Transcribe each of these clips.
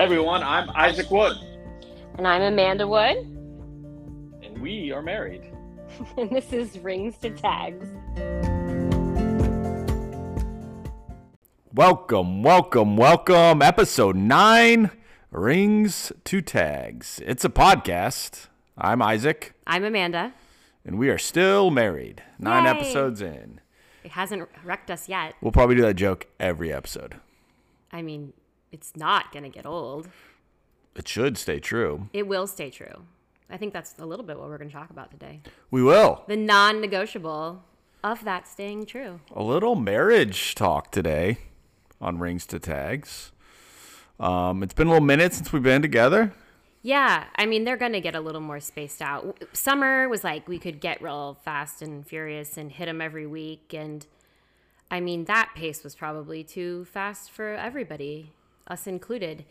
Hey everyone, I'm Isaac Wood, And I'm Amanda Wood, and we are married. and this is Rings to Tags. Welcome, welcome, welcome. Episode 9 Rings to Tags. It's a podcast. I'm Isaac, I'm Amanda. and we are still married. Nine Yay. episodes in. It hasn't wrecked us yet. We'll probably do that joke every episode. I mean, it's not going to get old. It should stay true. It will stay true. I think that's a little bit what we're going to talk about today. We will. The non negotiable of that staying true. A little marriage talk today on Rings to Tags. Um, it's been a little minute since we've been together. Yeah, I mean, they're going to get a little more spaced out. Summer was like we could get real fast and furious and hit them every week. And I mean, that pace was probably too fast for everybody, us included.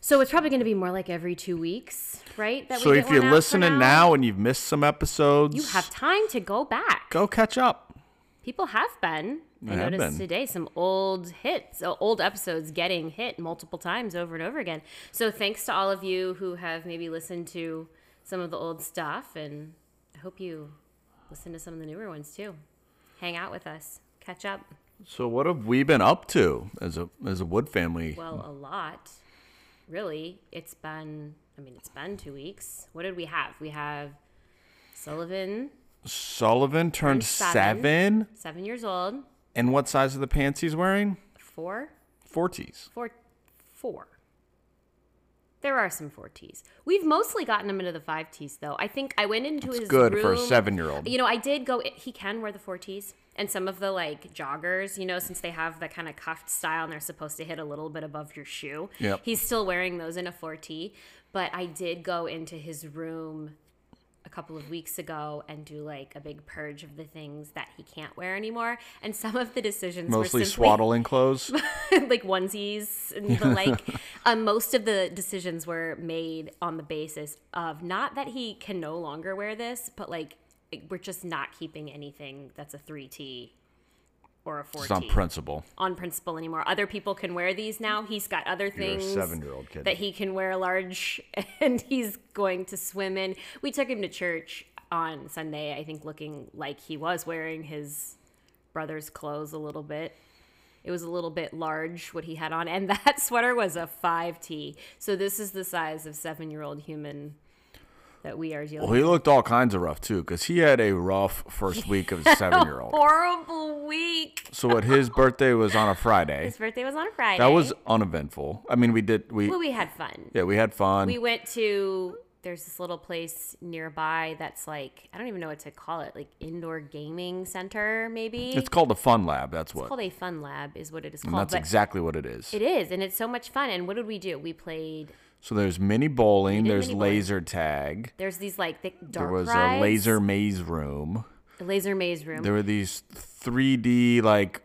So it's probably going to be more like every two weeks, right? That So if you're one out for listening now and you've missed some episodes, you have time to go back. go catch up. People have been. I have noticed been. today some old hits, old episodes getting hit multiple times over and over again. So thanks to all of you who have maybe listened to some of the old stuff, and I hope you listen to some of the newer ones too. Hang out with us, catch up. So what have we been up to as a as a Wood family? Well, a lot, really. It's been, I mean, it's been two weeks. What did we have? We have Sullivan, Sullivan turned seven. seven. seven years old, And what size of the pants he's wearing? four, Forties. Four, four. There are some four T's. We've mostly gotten him into the five T's, though. I think I went into his good for a seven-year-old. You know, I did go. He can wear the four T's, and some of the like joggers. You know, since they have the kind of cuffed style and they're supposed to hit a little bit above your shoe. Yep. He's still wearing those in a four T. But I did go into his room a couple of weeks ago and do like a big purge of the things that he can't wear anymore. And some of the decisions Mostly simply swaddling clothes. like onesies and the like. um, most of the decisions were made on the basis of not that he can no longer wear this, but like we're just not keeping anything that's a 3T or a 4T It's on principle. on principle anymore. Other people can wear these now. He's got other things seven-year-old kid. that he can wear large and he's going to swim in. We took him to church on Sunday, I think looking like he was wearing his brother's clothes a little bit. It was a little bit large what he had on and that sweater was a 5T. So this is the size of 7-year-old human that we are dealing Well, he looked all kinds of rough too, because he had a rough first week of seven-year-old. Horrible week. So what? His birthday was on a Friday. His birthday was on a Friday. That was uneventful. I mean, we did we well, we had fun. yeah we had fun. We went to there's this little place nearby that's like I don't even know what to call it, like indoor gaming center maybe. it's called a fun lab. That's what. It's called a fun lab is what it is and called. that's exactly what it is. it is, and it's so much fun. And what did we do? We played. So there's mini bowling. There's mini bowling. laser tag. There's these like thick There was rides. a laser maze room. a laser maze room. There were these 3D like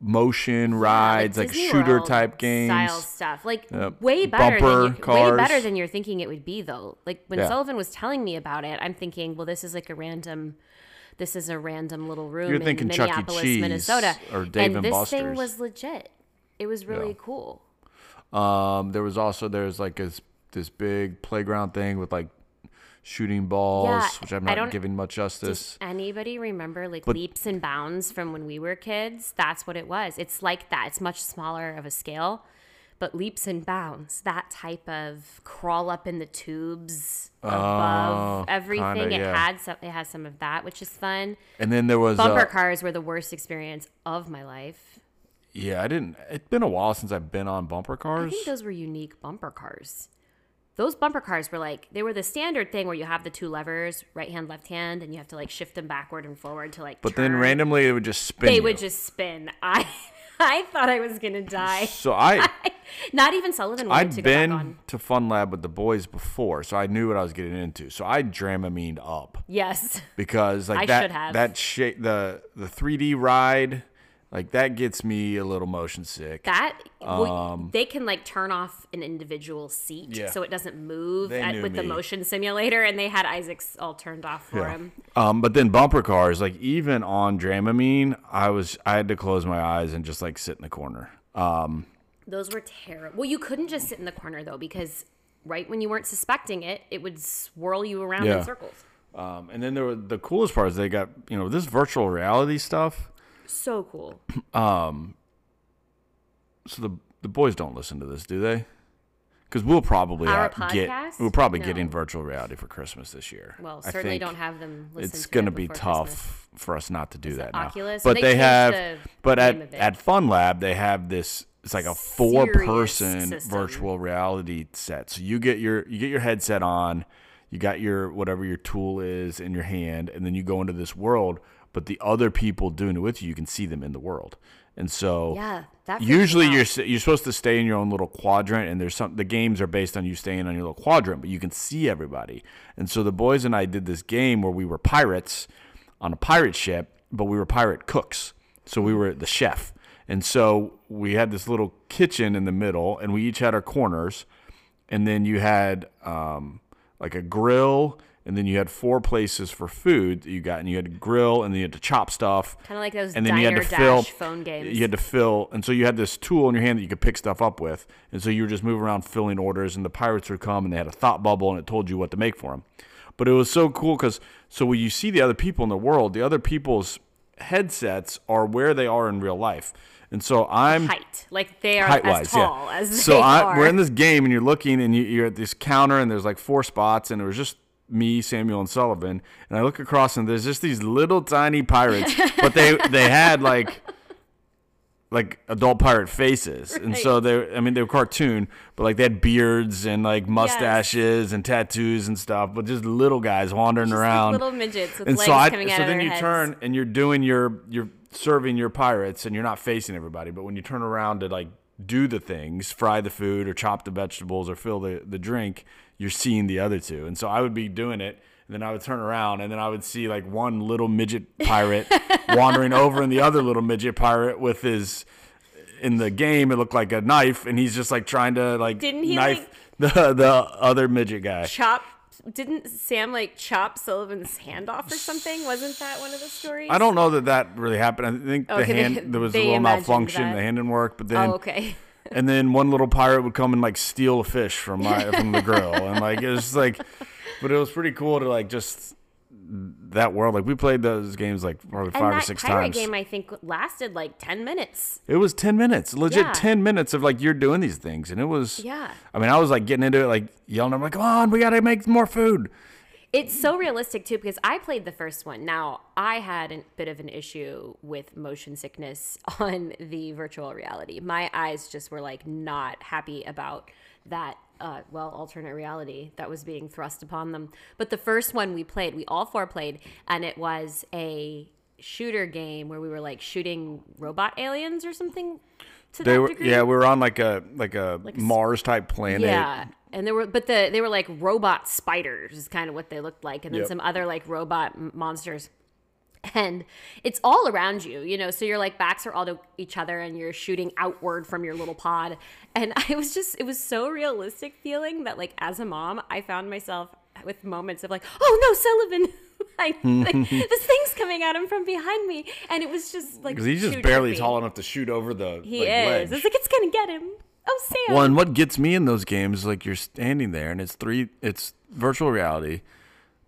motion Yeah, rides, like, Disney shooter World type games. style stuff. Like Yep. way better Bumper than you, way better than you're thinking it would be though. Like when Yeah. Sullivan was telling me about it, I'm thinking, well, this is like a random. This is a random little room You're in thinking E. Minneapolis, Minnesota, or Dave and and this thing was legit. It was really Yeah. cool. Um, there was also there's like this this big playground thing with like shooting balls, Yeah, which I'm not giving much justice. Does anybody remember like But- leaps and bounds from when we were kids? That's what it was. It's like that. It's much smaller of a scale, but leaps and bounds, that type of crawl up in the tubes above Oh, everything. kinda, it yeah. had some. It has some of that, which is fun. And then there was Bumper uh, cars were the worst experience of my life. Yeah, I didn't. It's been a while since I've been on bumper cars. I think those were unique bumper cars. Those bumper cars were like they were the standard thing where you have the two levers, right hand, left hand, and you have to like shift them backward and forward to like. but then randomly it would just spin. they you. would just spin. I I thought I was gonna die. So I Not even Sullivan wanted to I'd go back been on. to Fun Lab with the boys before, so I knew what I was getting into. So I Dramamine up Yes. because like I that should have. that shape the the 3D ride like that gets me a little motion sick. That well, Um, they can like turn off an individual seat Yeah. so it doesn't move at, with the motion simulator, and they had Isaac's all turned off for Yeah. him. Um, but then bumper cars, like even on Dramamine, I was I had to close my eyes and just like sit in the corner. Um, Those were terrible. Well, you couldn't just sit in the corner though, because right when you weren't suspecting it, it would swirl you around Yeah. in circles. Um, and then there were the coolest part is they got you know this virtual reality stuff. So cool. Um. So the the boys don't listen to this, do they? Because we'll probably Our get podcast? we'll probably No. get in virtual reality for Christmas this year. Well, I certainly think don't have them listen It's to going to it be before tough Christmas. for us not to do that now. Oculus? But They they, changed have, the but at of it. at Fun Lab they have this. It's like a four person system. virtual reality set. So you get your you get your headset on, you got your whatever your tool is in your hand, and then you go into this world. But the other people doing it with you, you can see them in the world. And so Yeah, that freaks me usually you're you're supposed to stay in your own little quadrant and there's some the games are based on you staying on your little quadrant but you can see everybody. And so the boys and i did this game where we were pirates on a pirate ship but we were pirate cooks. So we were the chef. And so we had this little kitchen in the middle and we each had our corners. And then you had um, like a grill and then you had four places for food that you got and you had to grill and then you had to chop stuff Kind of like those and then you diner had to dash fill phone games. You had to fill, and so you had this tool in your hand that you could pick stuff up with, and so you were just moving around filling orders, and the pirates would come, and they had a thought bubble, and it told you what to make for them. But it was so cool because so when you see the other people in the world, the other people's headsets are where they are in real life, and so I'm height. Like they are height as wise, tall yeah. as so I, are. we're in this game, and you're looking, and you, you're at this counter, and there's like four spots, and it was just me, Samuel, and Sullivan. And I look across, and there's just these little tiny pirates, but they they had like like adult pirate faces, and so they I mean they were cartoon, but like they had beards and like mustaches and tattoos and stuff, but just little guys wandering Just around little midgets with and legs so I, coming out so then you heads. turn and you're doing your you're serving your pirates and you're not facing everybody but when you turn around to like do the things fry the food or chop the vegetables or fill the, the drink you're seeing the other two and so i would be doing it and then i would turn around and then i would see like one little midget pirate wandering over and the other little midget pirate with his in the game it looked like a knife and he's just like trying to like Didn't he, knife the the other midget guy chop. Didn't Sam like chop Sullivan's hand off or something? Wasn't that one of the stories? I don't know that that really happened. I think oh, the Okay, they- hand there was a little malfunction. that. The hand didn't work, but then Oh, okay. And then one little pirate would come and like steal a fish from my from the grill, and like it was like, but it was pretty cool to like just that world. Like we played those games like probably And five or six pirate times. game, I think, lasted like ten minutes. it was ten minutes, legit Yeah. ten minutes of like you're doing these things, and it was. Yeah. I mean, I was like getting into it, like yelling. I'm like, come on, we gotta make more food. It's so realistic too because I played the first one. Now I had a bit of an issue with motion sickness on the virtual reality. My eyes just were like not happy about that. Uh, well, alternate reality that was being thrust upon them. But the first one we played, we all four played, and it was a shooter game where we were like shooting robot aliens or something. To They that were, degree. yeah, we were on like a like a s- Mars type planet. Yeah. And there were, but the they were like robot spiders, is kind of what they looked like, and then Yep. some other like robot m- monsters. And it's all around you, you know. So your like backs are all to each other, and you're shooting outward from your little pod. And I was just, it was so realistic feeling that like as a mom, I found myself with moments of like, oh no, Sullivan. like, like this thing's coming at him from behind me, and it was just like because he's just barely trippy. tall enough to shoot over the He like, is. ledge. It's like it's gonna get him. Oh, Sam. Well, and what gets me in those games is like you're standing there and it's three, it's virtual reality,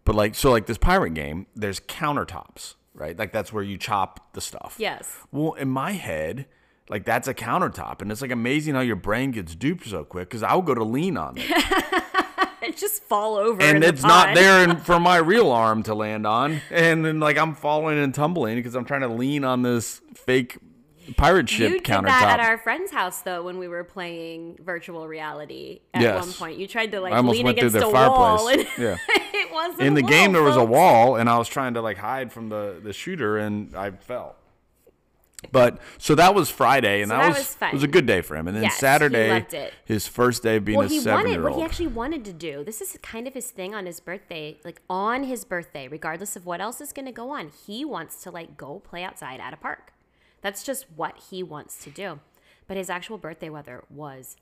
but like so like this pirate game, there's countertops, right? Like that's where you chop the stuff. Yes. Well, in my head, like that's a countertop, and it's like amazing how your brain gets duped so quick because I'll go to lean on it, and just fall over. and the it's not there in, for my real arm to land on, and then like I'm falling and tumbling because I'm trying to lean on this fake pirate ship You did countertop. that at our friend's house though when we were playing virtual reality at Yes. one point. You tried to like I almost lean went through against their a wall fireplace. and Yeah. it wasn't in the game wall, there was a wall and i was trying to like hide from the the shooter and i fell but so that was friday and So that, that was was was a good day for him and then Yes, saturday his first day being Well, a he seven wanted year what he actually wanted to do. This is kind of his thing on his birthday, like on his birthday, regardless of what else is going to go on. He wants to like go play outside at a park. That's just what he wants to do. But his actual birthday weather was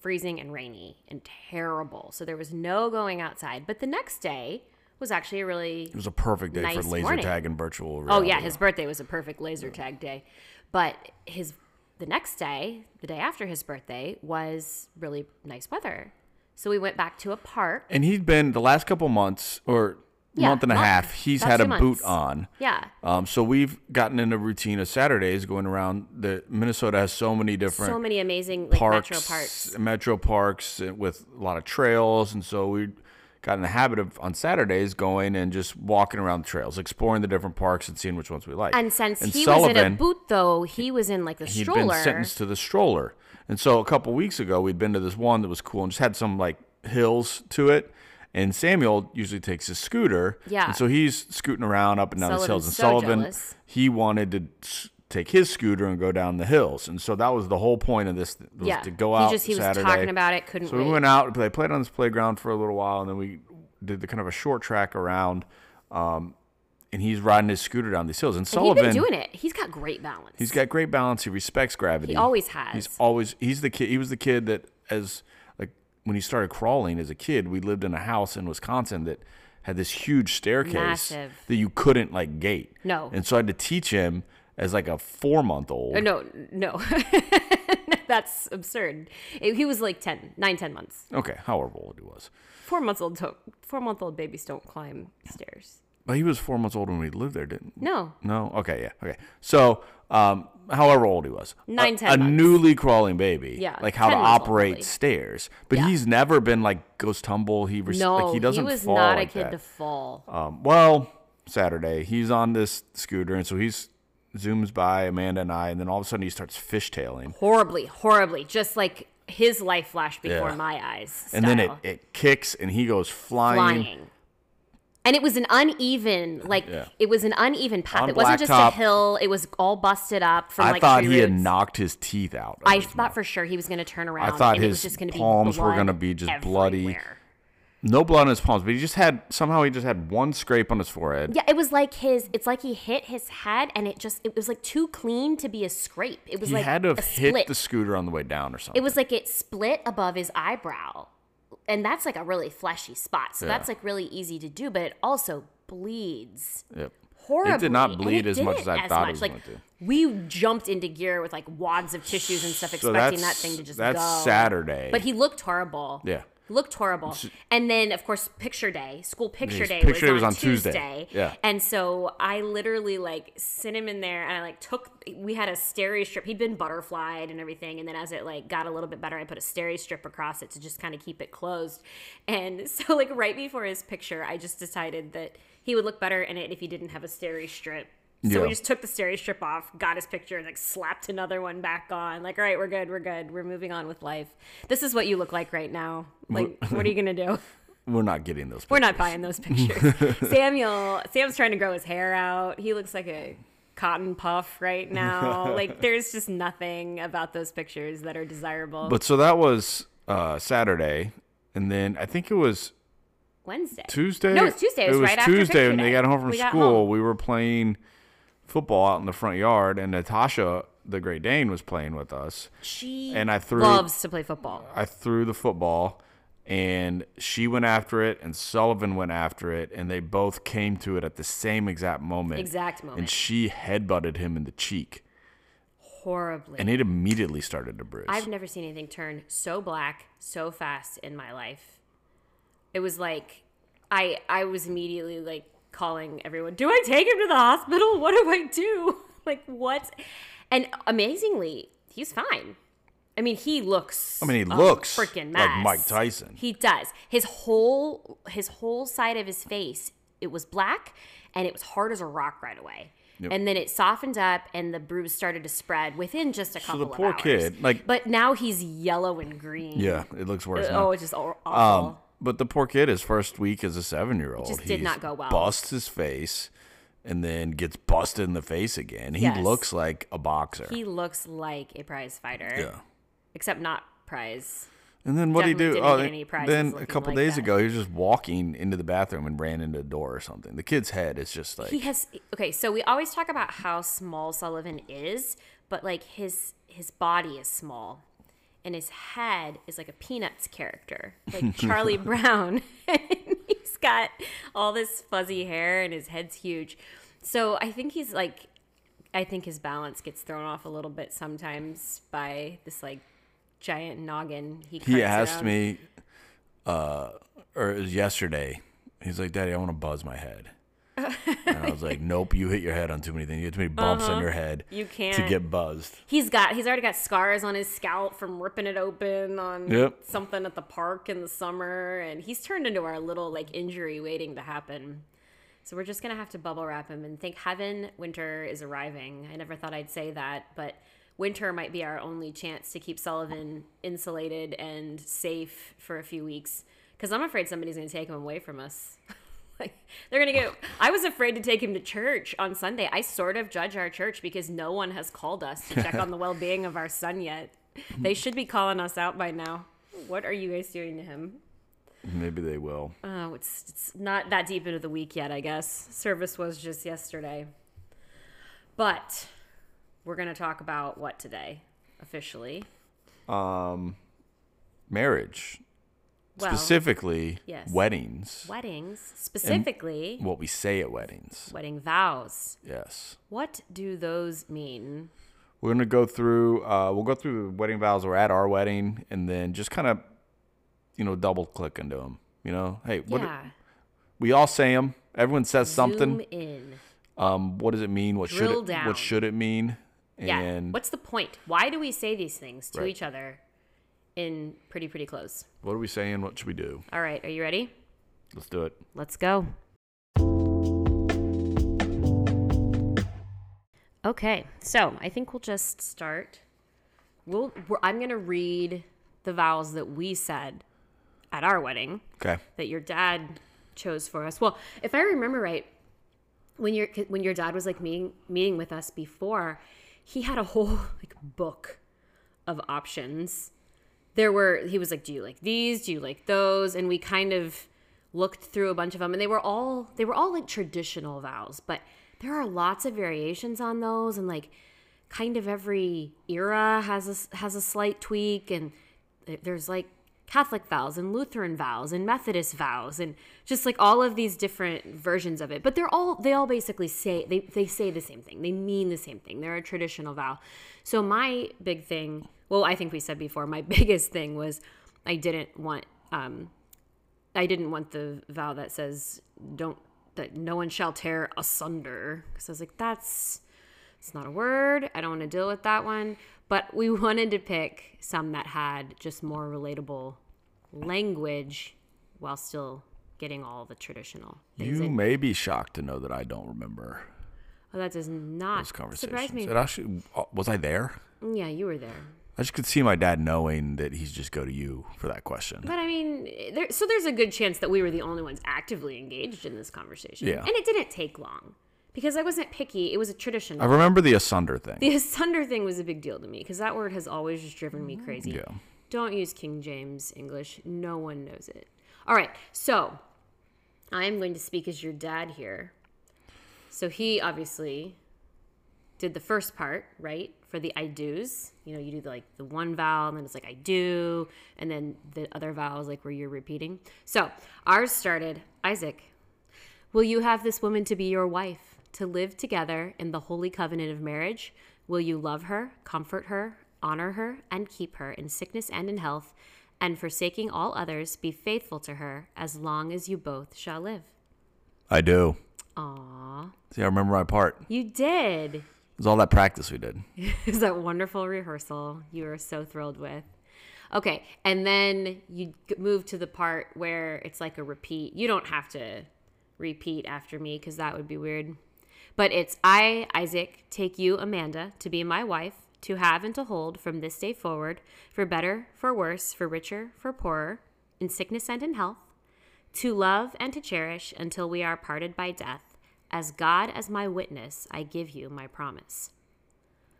freezing and rainy and terrible. So there was no going outside. But the next day was actually a really it was a perfect day for laser morning. tag and virtual reality. Oh yeah, his birthday was a perfect laser tag day, but his the next day, the day after his birthday, was really nice weather. So we went back to a park. And he'd been the last couple months or Yeah, month and a month. half. He's About had a boot on. Yeah. Um, so we've gotten in a routine of Saturdays going around. The Minnesota has so many different So many amazing like parks, metro parks. metro parks uh, with a lot of trails, and so we got in the habit of on Saturdays going and just walking around the trails, exploring the different parks and seeing which ones we like. And since And he was in a boot though, he was in like the he'd stroller. been sentenced to the stroller. And so a couple weeks ago, we'd been to this one that was cool and just had some like hills to it. And Samuel usually takes his scooter. Yeah. And so he's scooting around up and down these hills. And so Sullivan, jealous. he wanted to take his scooter and go down the hills. And so that was the whole point of this was yeah. to go out he just he was talking about it, couldn't So wait. we went out. They played on this playground for a little while, and then we did the kind of a short track around. Um, and he's riding his scooter down these hills. And and he's Sullivan, been doing it. He's got great balance. He's got great balance. He respects gravity. He always has. He's always he's the kid. He was the kid that as when he started crawling as a kid, we lived in a house in Wisconsin that had this huge staircase Massive. that you couldn't like gate. No. And so I had to teach him as like a four month old. Uh, no, no. That's absurd. It- he was like 10, 9, 10 months. Okay, however old he was. Four months old. To- four month old babies don't climb stairs. But he was four months old when we lived there, didn't? No, No. Okay. Yeah. Okay. So, um, however old he was, Nine, a, 10 a months. newly crawling baby, Yeah, like how to 10 months old, operate probably. stairs. But Yeah. he's never been like ghost tumble. He res- no, like he doesn't was fall not like a kid that. to fall. Um, well, Saturday, he's on this scooter, and so he's zooms by Amanda and I, and then all of a sudden he starts fishtailing, horribly, horribly. Just like his life flashed before Yeah. my eyes. and then it, style. it kicks, and he goes flying. flying. And it was an uneven, like Yeah. it was an uneven path. On it wasn't just blacktop. a hill. It was all busted up from I like I thought he had knocked his teeth out. I thought mouth. for sure he was going to turn around. I thought and it was his just going to palms were gonna be just bloody. no blood on his palms, but he just had somehow he just had one scrape on his forehead. Yeah, it was like his. It's like he hit his head, and it just it was like too clean to be a scrape. It was like he like had to have hit the scooter on the way down or something. It was like it split above his eyebrow, and that's like a really fleshy spot. So Yeah. that's like really easy to do, but it also bleeds. Yep. horribly. It did not bleed as much as I thought it was like, going to. We jumped into gear with like wads of tissues and stuff, So expecting that thing to just that's go. Saturday. But he looked horrible. Yeah. Looked horrible. And then, of course, picture day, school picture day, picture day was, was on on Tuesday. Tuesday. Yeah. And so I literally like sent him in there and I like took, we had a steri strip. He'd been butterflied and everything. And then as it like got a little bit better, I put a steri strip across it to just kind of keep it closed. And so like right before his picture, I just decided that he would look better in it if he didn't have a steri strip. So Yeah. we just took the steri strip off, got his picture, and like slapped another one back on. Like, all right, we're good, we're good, we're moving on with life. This is what you look like right now. Like, what are you gonna do? We're not getting those. Pictures. We're not buying those pictures. Samuel, Sam's trying to grow his hair out. He looks like a cotton puff right now. like, there's just nothing about those pictures that are desirable. But so that was uh, Saturday, and then I think it was Wednesday, Tuesday. No, it was Tuesday. It was, right after Tuesday picture when they got home from We school. We were playing football out in the front yard, and Natasha, the Great Dane, was playing with us. She and I threw- loves to play football. I threw the football, and she went after it, and Sullivan went after it, and they both came to it at the same exact moment. Exact moment. And she headbutted him in the cheek, Horribly. and it immediately started to bruise. I've never seen anything turn so black so fast in my life. It was like I I was immediately like calling everyone, "Do I take him to the hospital? What do I do?" Like what? And amazingly, he's fine. I mean, he looks I mean, he looks freaking like. Mike Tyson. He does. His whole his whole side of his face, it was black and it was hard as a rock right away. And then it softened up and the bruise started to spread within just a the couple poor hours. He's poor kid, like- But now he's yellow and green. yeah, it looks worse. now. Oh, it's just aw- awful. Um, but the poor kid, his first week as a seven-year-old, just did not go well. Busts his face, and then gets busted in the face again. He Yes. looks like a boxer. he looks like a prize fighter. yeah. Except not prize. And then what did he Definitely do? didn't Oh, get any prizes then a looking couple like days that. ago, he was just walking into the bathroom and ran into a door or something. The kid's head is just like He has okay, so we always talk about how small Sullivan is, but like his his body is small. And his head is like a Peanuts character, like Charlie Brown. and he's got all this fuzzy hair and his head's huge. So I think he's like I think his balance gets thrown off a little bit sometimes by this like giant noggin. He, He asked around. me, uh, or it was yesterday. He's like, "Daddy, I want to buzz my head." And I was like, "Nope, you hit your head on too many things. You have too many bumps on your head Uh-huh. You can't. to get buzzed." He's got he's already got scars on his scalp from ripping it open on Yep. something at the park in the summer and he's turned into our little like injury waiting to happen. So we're just going to have to bubble wrap him and thank heaven winter is arriving. I never thought I'd say that, but winter might be our only chance to keep Sullivan insulated and safe for a few weeks cuz I'm afraid somebody's going to take him away from us. like they're to get I was afraid to take him to church on Sunday. I sort of judge our church because no one has called us to check on the well-being of our son yet. They should be calling us out by now. What are you guys doing to him? Maybe they will. Oh, it's it's not that deep into the week yet, I guess. Service was just yesterday. But we're going to talk about what today officially? Um marriage, Well, specifically yes. weddings. weddings, specifically What we say at weddings. wedding vows. Yes. What do those mean? We're gonna go through. Uh, we'll go through the wedding vows. We're at our wedding, and then just kind of, you know, double click into them. You know, hey, what yeah. we all say them. Everyone says something. In. Um, what does it mean? What should it? down. What should it mean? Yeah. What's the point? Why do we say these things to Right. each other in pretty pretty close? what are we saying? What should we do? All right, are you ready? Let's do it. Let's go. Okay, so I think we'll just start. We'll, I'm going to read the vows that we said at our wedding Okay. that your dad chose for us. Well, if I remember right, when your when your dad was like meeting meeting with us before, he had a whole like book of options. There were he was like, "Do you like these? Do you like those?" And we kind of looked through a bunch of them and they were all they were all like traditional vows, but there are lots of variations on those and like kind of every era has a has a slight tweak and there's like Catholic vows and Lutheran vows and Methodist vows and just like all of these different versions of it. But they're all they all basically say they, they say the same thing. They mean the same thing. They're a traditional vow. So my big thing, well, I think we said before, my biggest thing was I didn't want um I didn't want the vow that says don't that no one shall tear asunder because I was like that's it's not a word. I don't want to deal with that one. But we wanted to pick some that had just more relatable language while still getting all the traditional things. You in. may be shocked to know that I don't remember Oh, that does not surprise me. It actually uh, was I there? Yeah, you were there. I just could see my dad knowing that he's just go to you for that question. But I mean, there, so there's a good chance that we were the only ones actively engaged in this conversation. Yeah. And it didn't take long because I wasn't picky. It was a traditional. I remember the asunder thing. the asunder thing was a big deal to me because that word has always just driven me crazy. Yeah. Don't use King James English. No one knows it. All right. So I am going to speak as your dad here. So he obviously did the first part, right? For the I do's. You know, you do the, like the one vowel and then it's like I do. And then the other vowels, like where you're repeating. So ours started Isaac, Will you have this woman to be your wife, to live together in the holy covenant of marriage? Will you love her, comfort her, honor her, and keep her in sickness and in health, and forsaking all others, be faithful to her as long as you both shall live? I do. Aw, See, I remember my part. You did. Was all that practice we did. Is that wonderful rehearsal you were so thrilled with? Okay, and then you move to the part where it's like a repeat. You don't have to repeat after me because that would be weird. But it's I, Isaac, take you, Amanda, to be my wife, to have and to hold from this day forward, for better, for worse, for richer, for poorer, in sickness and in health, to love and to cherish until we are parted by death. As God as my witness, I give you my promise.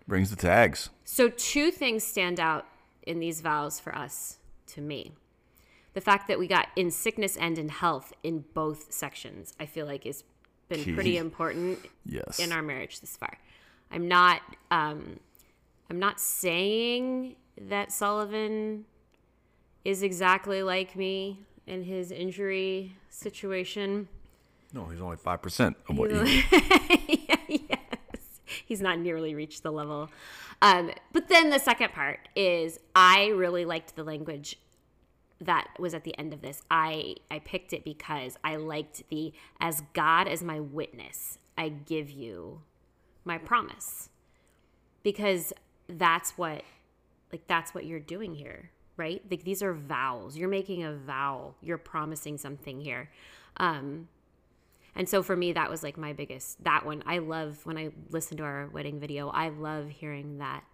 Brings the tags. So, two things stand out in these vows for us to me. The fact that we got in sickness and in health in both sections, I feel like has been Key. pretty important Yes. in our marriage this far. I'm not um I'm not saying that Sullivan is exactly like me in his injury situation. No, he's only five percent of what you. yes. he's not nearly reached the level. Um, but then the second part is I really liked the language that was at the end of this. I I picked it because I liked the as God as my witness, I give you my promise. Because that's what like that's what you're doing here, right? Like these are vows. You're making a vow. You're promising something here. Um and so for me that was like my biggest that one. I love when I listen to our wedding video, I love hearing that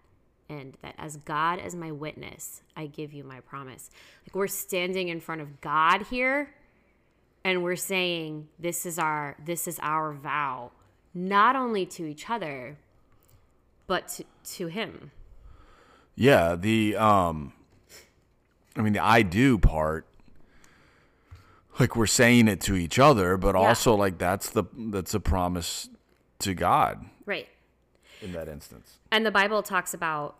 and that as God as my witness, I give you my promise. Like we're standing in front of God here and we're saying this is our this is our vow not only to each other but to, to him. Yeah, the um I mean the I do part like we're saying it to each other, but Yeah. also like that's the that's a promise to God Right. in that instance. and the bible talks about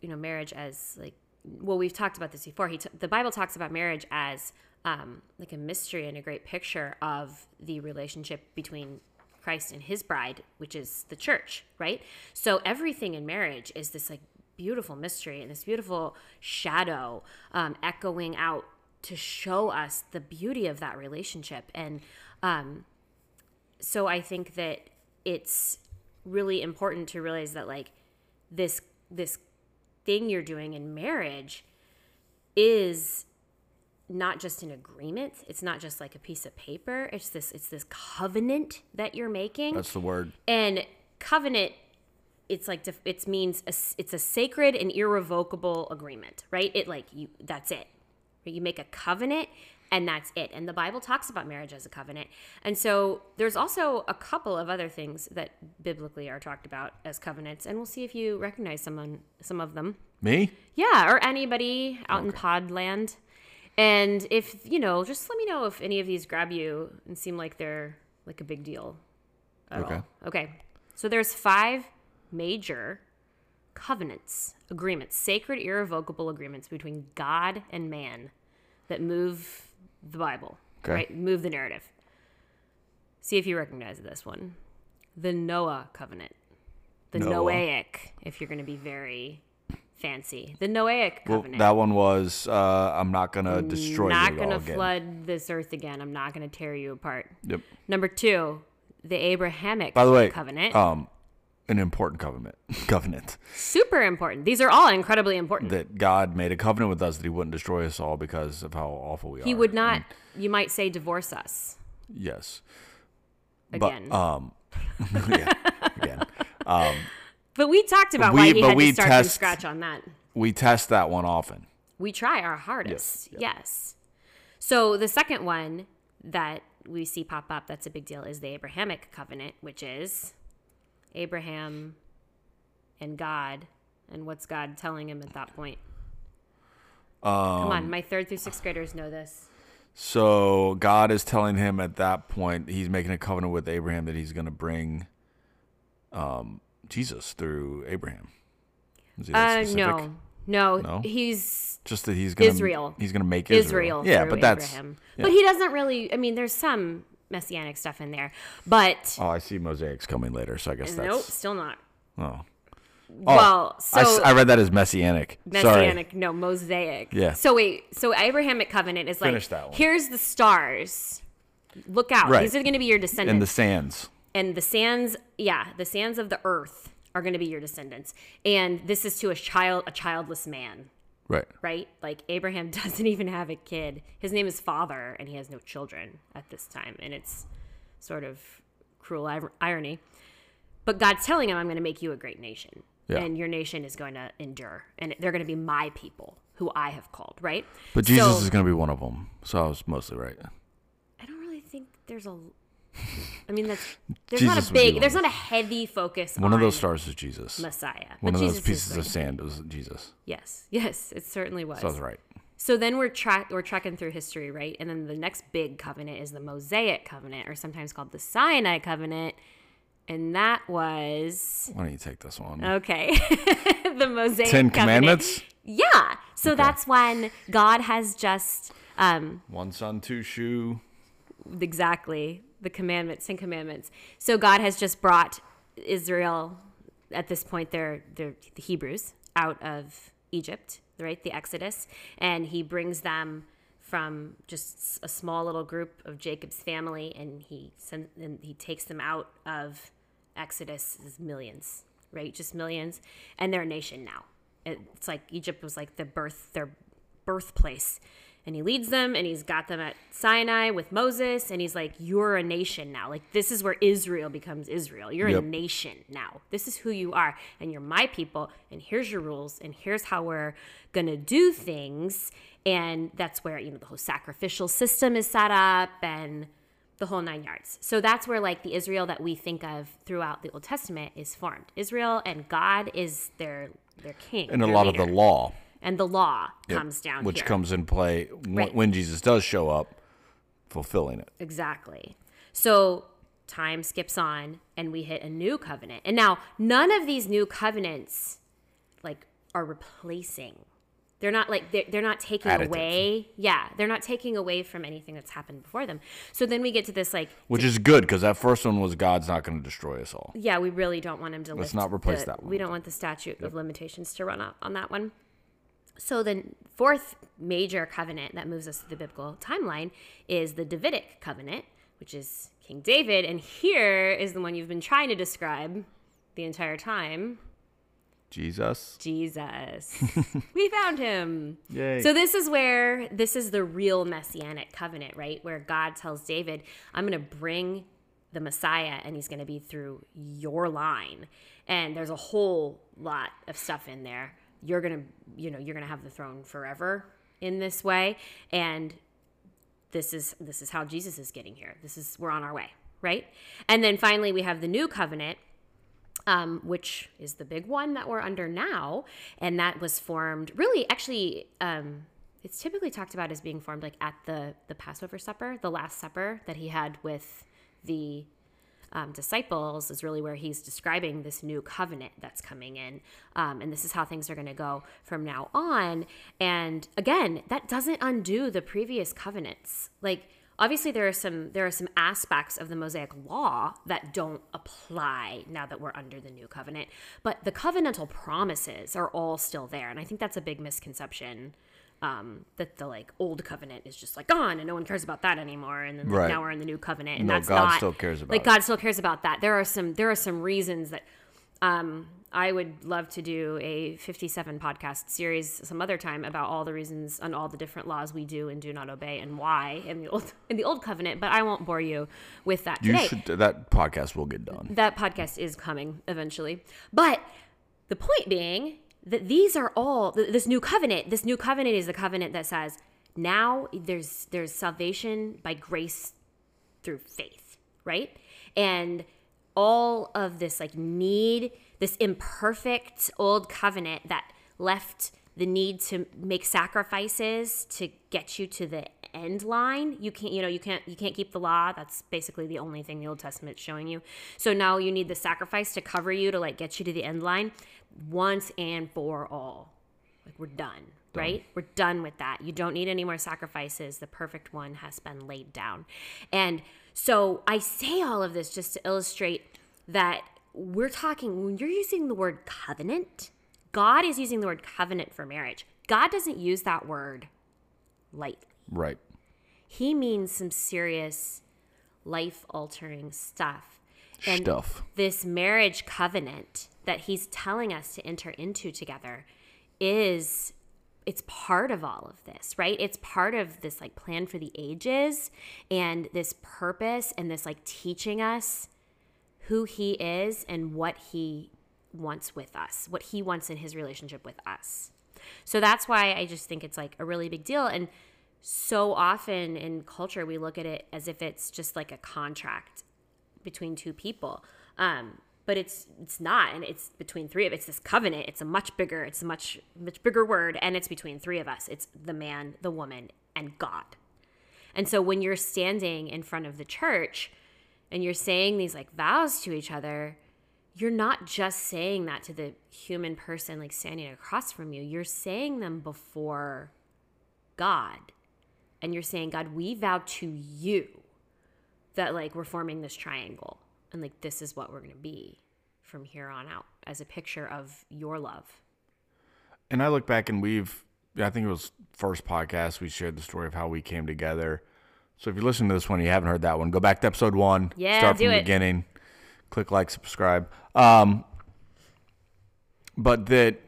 you know marriage as like well we've talked about this before he t- the bible talks about marriage as um, like a mystery and a great picture of the relationship between christ and his bride which is the church right so everything in marriage is this like beautiful mystery and this beautiful shadow um, echoing out to show us the beauty of that relationship. And um, so I think that it's really important to realize that like this this thing you're doing in marriage is not just an agreement. It's not just like a piece of paper. It's this it's this covenant that you're making. That's the word. and covenant it's like def- it means a, it's a sacred and irrevocable agreement right? It like you that's it you make a covenant and that's it and the bible talks about marriage as a covenant and so there's also a couple of other things that biblically are talked about as covenants and we'll see if you recognize some on, some of them Me? yeah, or anybody out in Podland. And if, you know, just let me know if any of these grab you and seem like they're like a big deal Okay. all. Okay. So there's five major covenants, agreements, sacred irrevocable agreements between God and man that move the Bible, Okay. right? Move the narrative. See if you recognize this one. The Noah covenant. The Noah. Noahic, if you're going to be very fancy. The Noahic Well, covenant. that one was uh, I'm not gonna destroy not you Not going to flood this earth again. I'm not going to tear you apart. Yep. Number two, the Abrahamic By the way, covenant. um, an important covenant. covenant Super important. These are all incredibly important. that God made a covenant with us that He wouldn't destroy us all because of how awful we are. he would not, And you might say, divorce us yes. again. But um, yeah, again. But we talked about We- why he had we to start from scratch on that. We test that one often. We try our hardest. Yes. So the second one that we see pop up that's a big deal is the Abrahamic covenant, which is Abraham and God. And what's God telling him at that point? Come Um, on, my third through sixth graders know this. So God is telling him at that point he's making a covenant with Abraham that he's going to bring um, Jesus through Abraham. Is he that Uh, no, no, No? he's Just that he's going Israel. He's going to make Israel. Israel. Yeah, but that's Abraham. yeah. But he doesn't really. I mean, there's some messianic stuff in there, but Oh, I see mosaics coming later, so I guess that's nope, still not. Oh. oh. well, so I, I read that as messianic. Sorry. Messianic, no, Mosaic. Yeah. So wait, so Abrahamic covenant is like Finish that one. here's the stars. Look out. Right. These are going to be your descendants. And the sands. and the sands, yeah, the sands of the earth are going to be your descendants. And this is to a child a childless man, Right. right? Like Abraham doesn't even have a kid. His name is father and he has no children at this time, and it's sort of cruel ir- irony. But God's telling him, I'm going to make you a great nation. Yeah. And your nation is going to endure. And they're going to be my people who I have called, right? But Jesus So- is going to be one of them. So I was mostly right. I don't really think there's a. I mean, that's there's not a big, there's not a heavy focus. One of those stars is Jesus. Messiah. One But of those Jesus is pieces of sand was Jesus. Yes, yes, it certainly was. So I was right. So then we're tra- we're trekking through history, right? And then the next big covenant is the Mosaic covenant, or sometimes called the Sinai covenant, and that was Why don't you take this one? okay. the Mosaic Ten covenant. Commandments? Yeah. So that's when God has just um, One son, two shoe. exactly the commandments ten commandments so god has just brought israel at this point they're they're the Hebrews out of Egypt, right? The Exodus, and he brings them from just a small little group of Jacob's family, and he send, and he takes them out of Exodus as millions, right? Just millions, and they're a nation now. It's like Egypt was like the birth their birthplace. And he leads them and he's got them at Sinai with Moses and he's like, You're a nation now. Like, this is where Israel becomes Israel. You're Yep. a nation now. This is who you are. And you're my people. And here's your rules. And here's how we're going to do things. And that's where, you know, the whole sacrificial system is set up and the whole nine yards. So that's where, like, the Israel that we think of throughout the Old Testament is formed. Israel and God is their, their king. And a lot of the law And the law Yep. comes down which here. comes in play when, Right. when Jesus does show up, fulfilling it. Exactly. So time skips on and we hit a new covenant. And now none of these new covenants like are replacing. They're not like they're, they're not taking Additive. away. Yeah, they're not taking away from anything that's happened before them. So then we get to this like Which is good because that first one was God's not going to destroy us all. yeah, we really don't want him to Let's not replace the- that one We don't want the statute of limitations to run out on that one. So the fourth major covenant that moves us to the biblical timeline is the Davidic covenant, which is King David, and here is the one you've been trying to describe the entire time. Jesus. Jesus. we found him. Yay. So this is where this is the real messianic covenant, right? Where God tells David, I'm going to bring the Messiah and he's going to be through your line. And there's a whole lot of stuff in there. You're going to, you know, you're going to have the throne forever in this way and this is this is how Jesus is getting here. This is we're on our way, right? And then finally we have the new covenant um, which is the big one that we're under now. And that was formed really, actually, um, it's typically talked about as being formed like at the, the Passover supper, the Last Supper that he had with the um, disciples is really where he's describing this new covenant that's coming in. Um, and this is how things are going to go from now on. And again, that doesn't undo the previous covenants. Like, obviously there are some there are some aspects of the mosaic law that don't apply now that we're under the new covenant but the covenantal promises are all still there and i think that's a big misconception um, that the like old covenant is just like gone and no one cares about that anymore and then like, Right. now we're in the new covenant and No, that's God not still cares about that. like it. god still cares about that there are some there are some reasons that um, I would love to do a 57 podcast series some other time about all the reasons and all the different laws we do and do not obey and why in the old in the old covenant, but I won't bore you with that You today. should. That podcast will get done. That podcast is coming eventually. But the point being that these are all this new covenant, this new covenant is the covenant that says now there's there's salvation by grace through faith, right? And all of this like need, this imperfect old covenant that left the need to make sacrifices to get you to the end line. You can't, you know, you can't, you can't keep the law. That's basically the only thing the Old Testament's showing you. So now you need the sacrifice to cover you to like get you to the end line once and for all. Like we're done, right? We're done with that. You don't need any more sacrifices. The perfect one has been laid down. And so I say all of this just to illustrate that we're talking when you're using the word covenant, God is using the word covenant for marriage. God doesn't use that word lightly. Right. He means some serious life altering stuff. And Stuff. this marriage covenant that he's telling us to enter into together is it's part of all of this, right? It's part of this like plan for the ages and this purpose and this like teaching us who he is and what he wants with us, what he wants in his relationship with us. So that's why I just think it's like a really big deal. And so often in culture, we look at it as if it's just like a contract between two people. Um, but it's it's not, and it's between three of it's this covenant. It's a much bigger, it's a much much bigger word, and it's between three of us. It's the man, the woman, and God. And so when you're standing in front of the church and you're saying these like vows to each other, you're not just saying that to the human person like standing across from you. You're saying them before God. And you're saying, God, we vow to you that like we're forming this triangle and like this is what we're going to be from here on out as a picture of your love. And I look back and we've, I think it was first podcast we shared the story of how we came together. So if you listen to this one, you haven't heard that one, go back to episode one. Yeah, start do from the beginning. Click like, subscribe. Um, but that,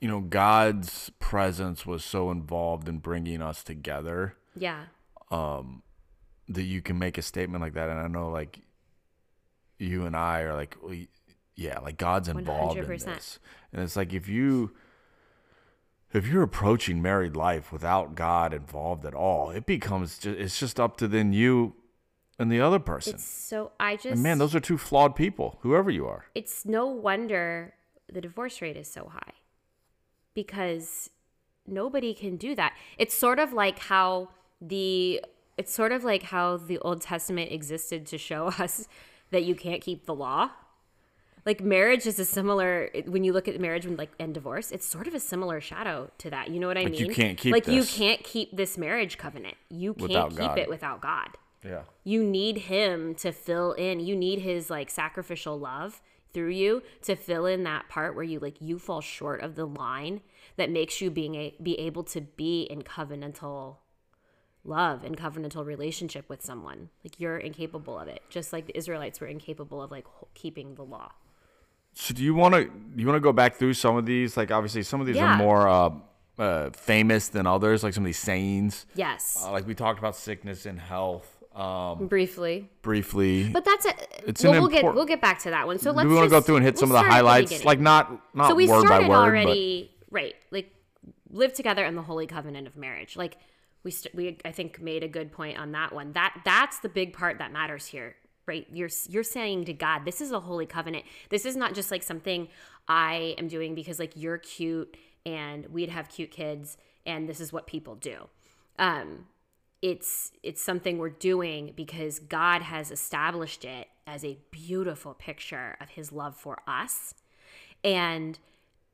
you know, God's presence was so involved in bringing us together Yeah. that you can make a statement like that. And I know, like, you and I are like, well, yeah, like God's involved in 100%. this. And it's like if you if you're approaching married life without God involved at all, it becomes just it's just up to then you and the other person. It's so I just and man, those are two flawed people, whoever you are. it's no wonder the divorce rate is so high because nobody can do that. It's sort of like how the it's sort of like how the Old Testament existed to show us that you can't keep the law. Like marriage is a similar when you look at marriage and like and divorce, it's sort of a similar shadow to that. You know what I Like, mean? you can't keep like you can't keep this marriage covenant. You can't Without keep God. it without God Yeah. you need him to fill in you need his like sacrificial love through you to fill in that part where you like you fall short of the line that makes you being a, be able to be in covenantal love and covenantal relationship with someone like you're incapable of it just like the israelites were incapable of like keeping the law So do you want to you want to go back through some of these? Like obviously some of these Yeah. are more uh, uh, famous than others, like some of these sayings. yes Uh, like we talked about sickness and health um, briefly briefly. but that's a It's well, we'll get we'll get back to that one so let's do we want to go through and hit we'll some of the highlights? beginning. like not not so we word by started word, already right like live together in the holy covenant of marriage like we st- we i think made a good point on that one. That that's the big part that matters here right? You're you're saying to god this is a holy covenant. This is not just like something i am doing because like you're cute and we'd have cute kids and this is what people do. Um it's it's something we're doing because God has established it as a beautiful picture of his love for us. And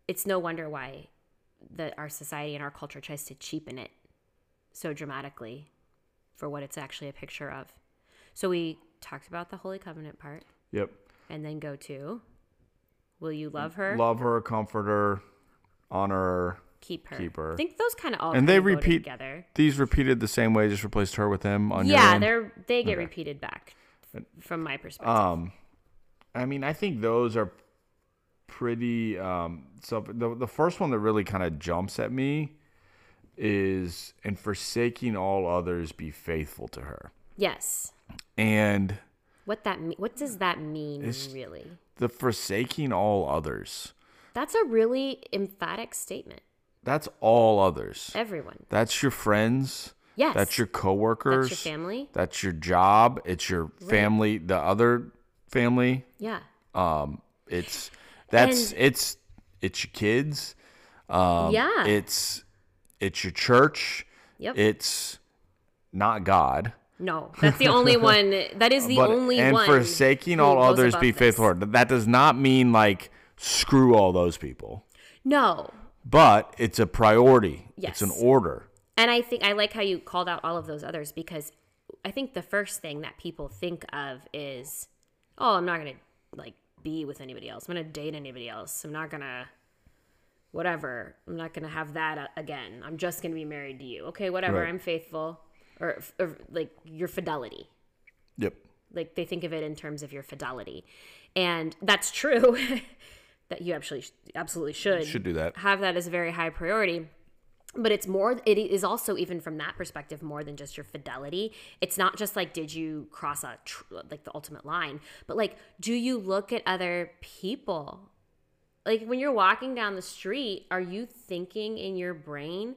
it's no wonder why that our society and our culture tries to cheapen it so dramatically for what it's actually a picture of. So we talked about the holy covenant part yep. and then go to will you love her? Love her, comfort her, honor her. keep her. keep her. I think those kind of all And they repeat together. these repeated the same way, just replaced her with him on your Yeah, they're they get repeated back from my perspective. Um, I mean, I think those are pretty. Um, so the the first one that really kind of jumps at me is and forsaking all others, be faithful to her. yes. And What that what does that mean really? the forsaking all others, That's a really emphatic statement. that's all others. Everyone. That's your friends. Yes. That's your coworkers. That's your family. That's your job. It's your family. The other family. Yeah. Um, it's that's And- it's it's your kids. Um, Yeah. It's it's your church. Yep. It's not God. no, that's the only one. That is the but only and one. forsaking all others, be this. faithful. That does not mean like screw all those people, No. but it's a priority. Yes. It's an order. And I think I like how you called out all of those others because I think the first thing that people think of is, oh, I'm not gonna like be with anybody else. I'm gonna date anybody else. I'm not gonna, whatever. I'm not gonna have that uh, again. I'm just gonna be married to you. Okay, whatever. Right. I'm faithful, or, or like your fidelity. Yep. Like they think of it in terms of your fidelity, and that's true. that you actually absolutely should Should do that. have that as a very high priority but it's more it is also even from that perspective more than just your fidelity it's not just like did you cross a tr- like the ultimate line but like do you look at other people like when you're walking down the street are you thinking in your brain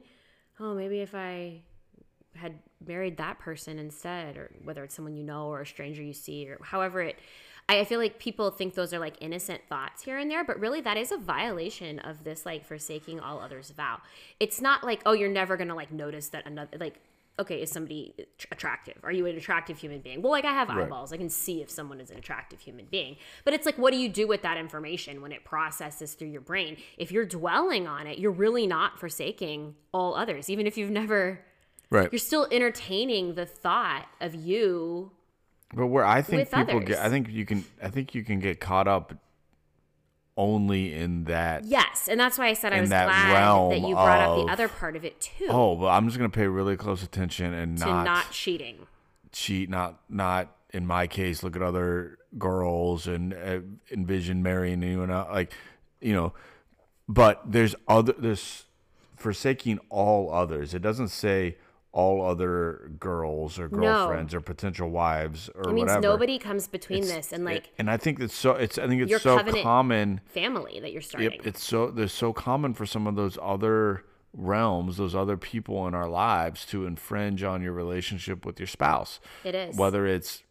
oh maybe if i had married that person instead or whether it's someone you know or a stranger you see or however it I feel like people think those are like innocent thoughts here and there, but really that is a violation of this like forsaking all others vow. It's not like, oh, you're never gonna like notice that another like okay, is somebody attractive? Are you an attractive human being? Well, like I have Right. eyeballs. I can see if someone is an attractive human being. But it's like, what do you do with that information when it processes through your brain? If you're dwelling on it, you're really not forsaking all others, even if you've never Right. you're still entertaining the thought of you But where I think people others. get, I think you can, I think you can get caught up only in that. Yes, and that's why I said I was that glad that you brought up the other part of it too. Oh, but I'm just gonna pay really close attention and to not, not cheating. cheat. Not not in my case. Look at other girls and uh, envision marrying anyone else. Like you know, but there's other there's forsaking all others. It doesn't say all other girls or girlfriends or potential wives or It means whatever. nobody comes between It's- this and like and I think it's so. It's I think it's so common. family that you're starting. Yep, it's so there's so common for some of those other realms, those other people in our lives to infringe on your relationship with your spouse. It is. Whether it's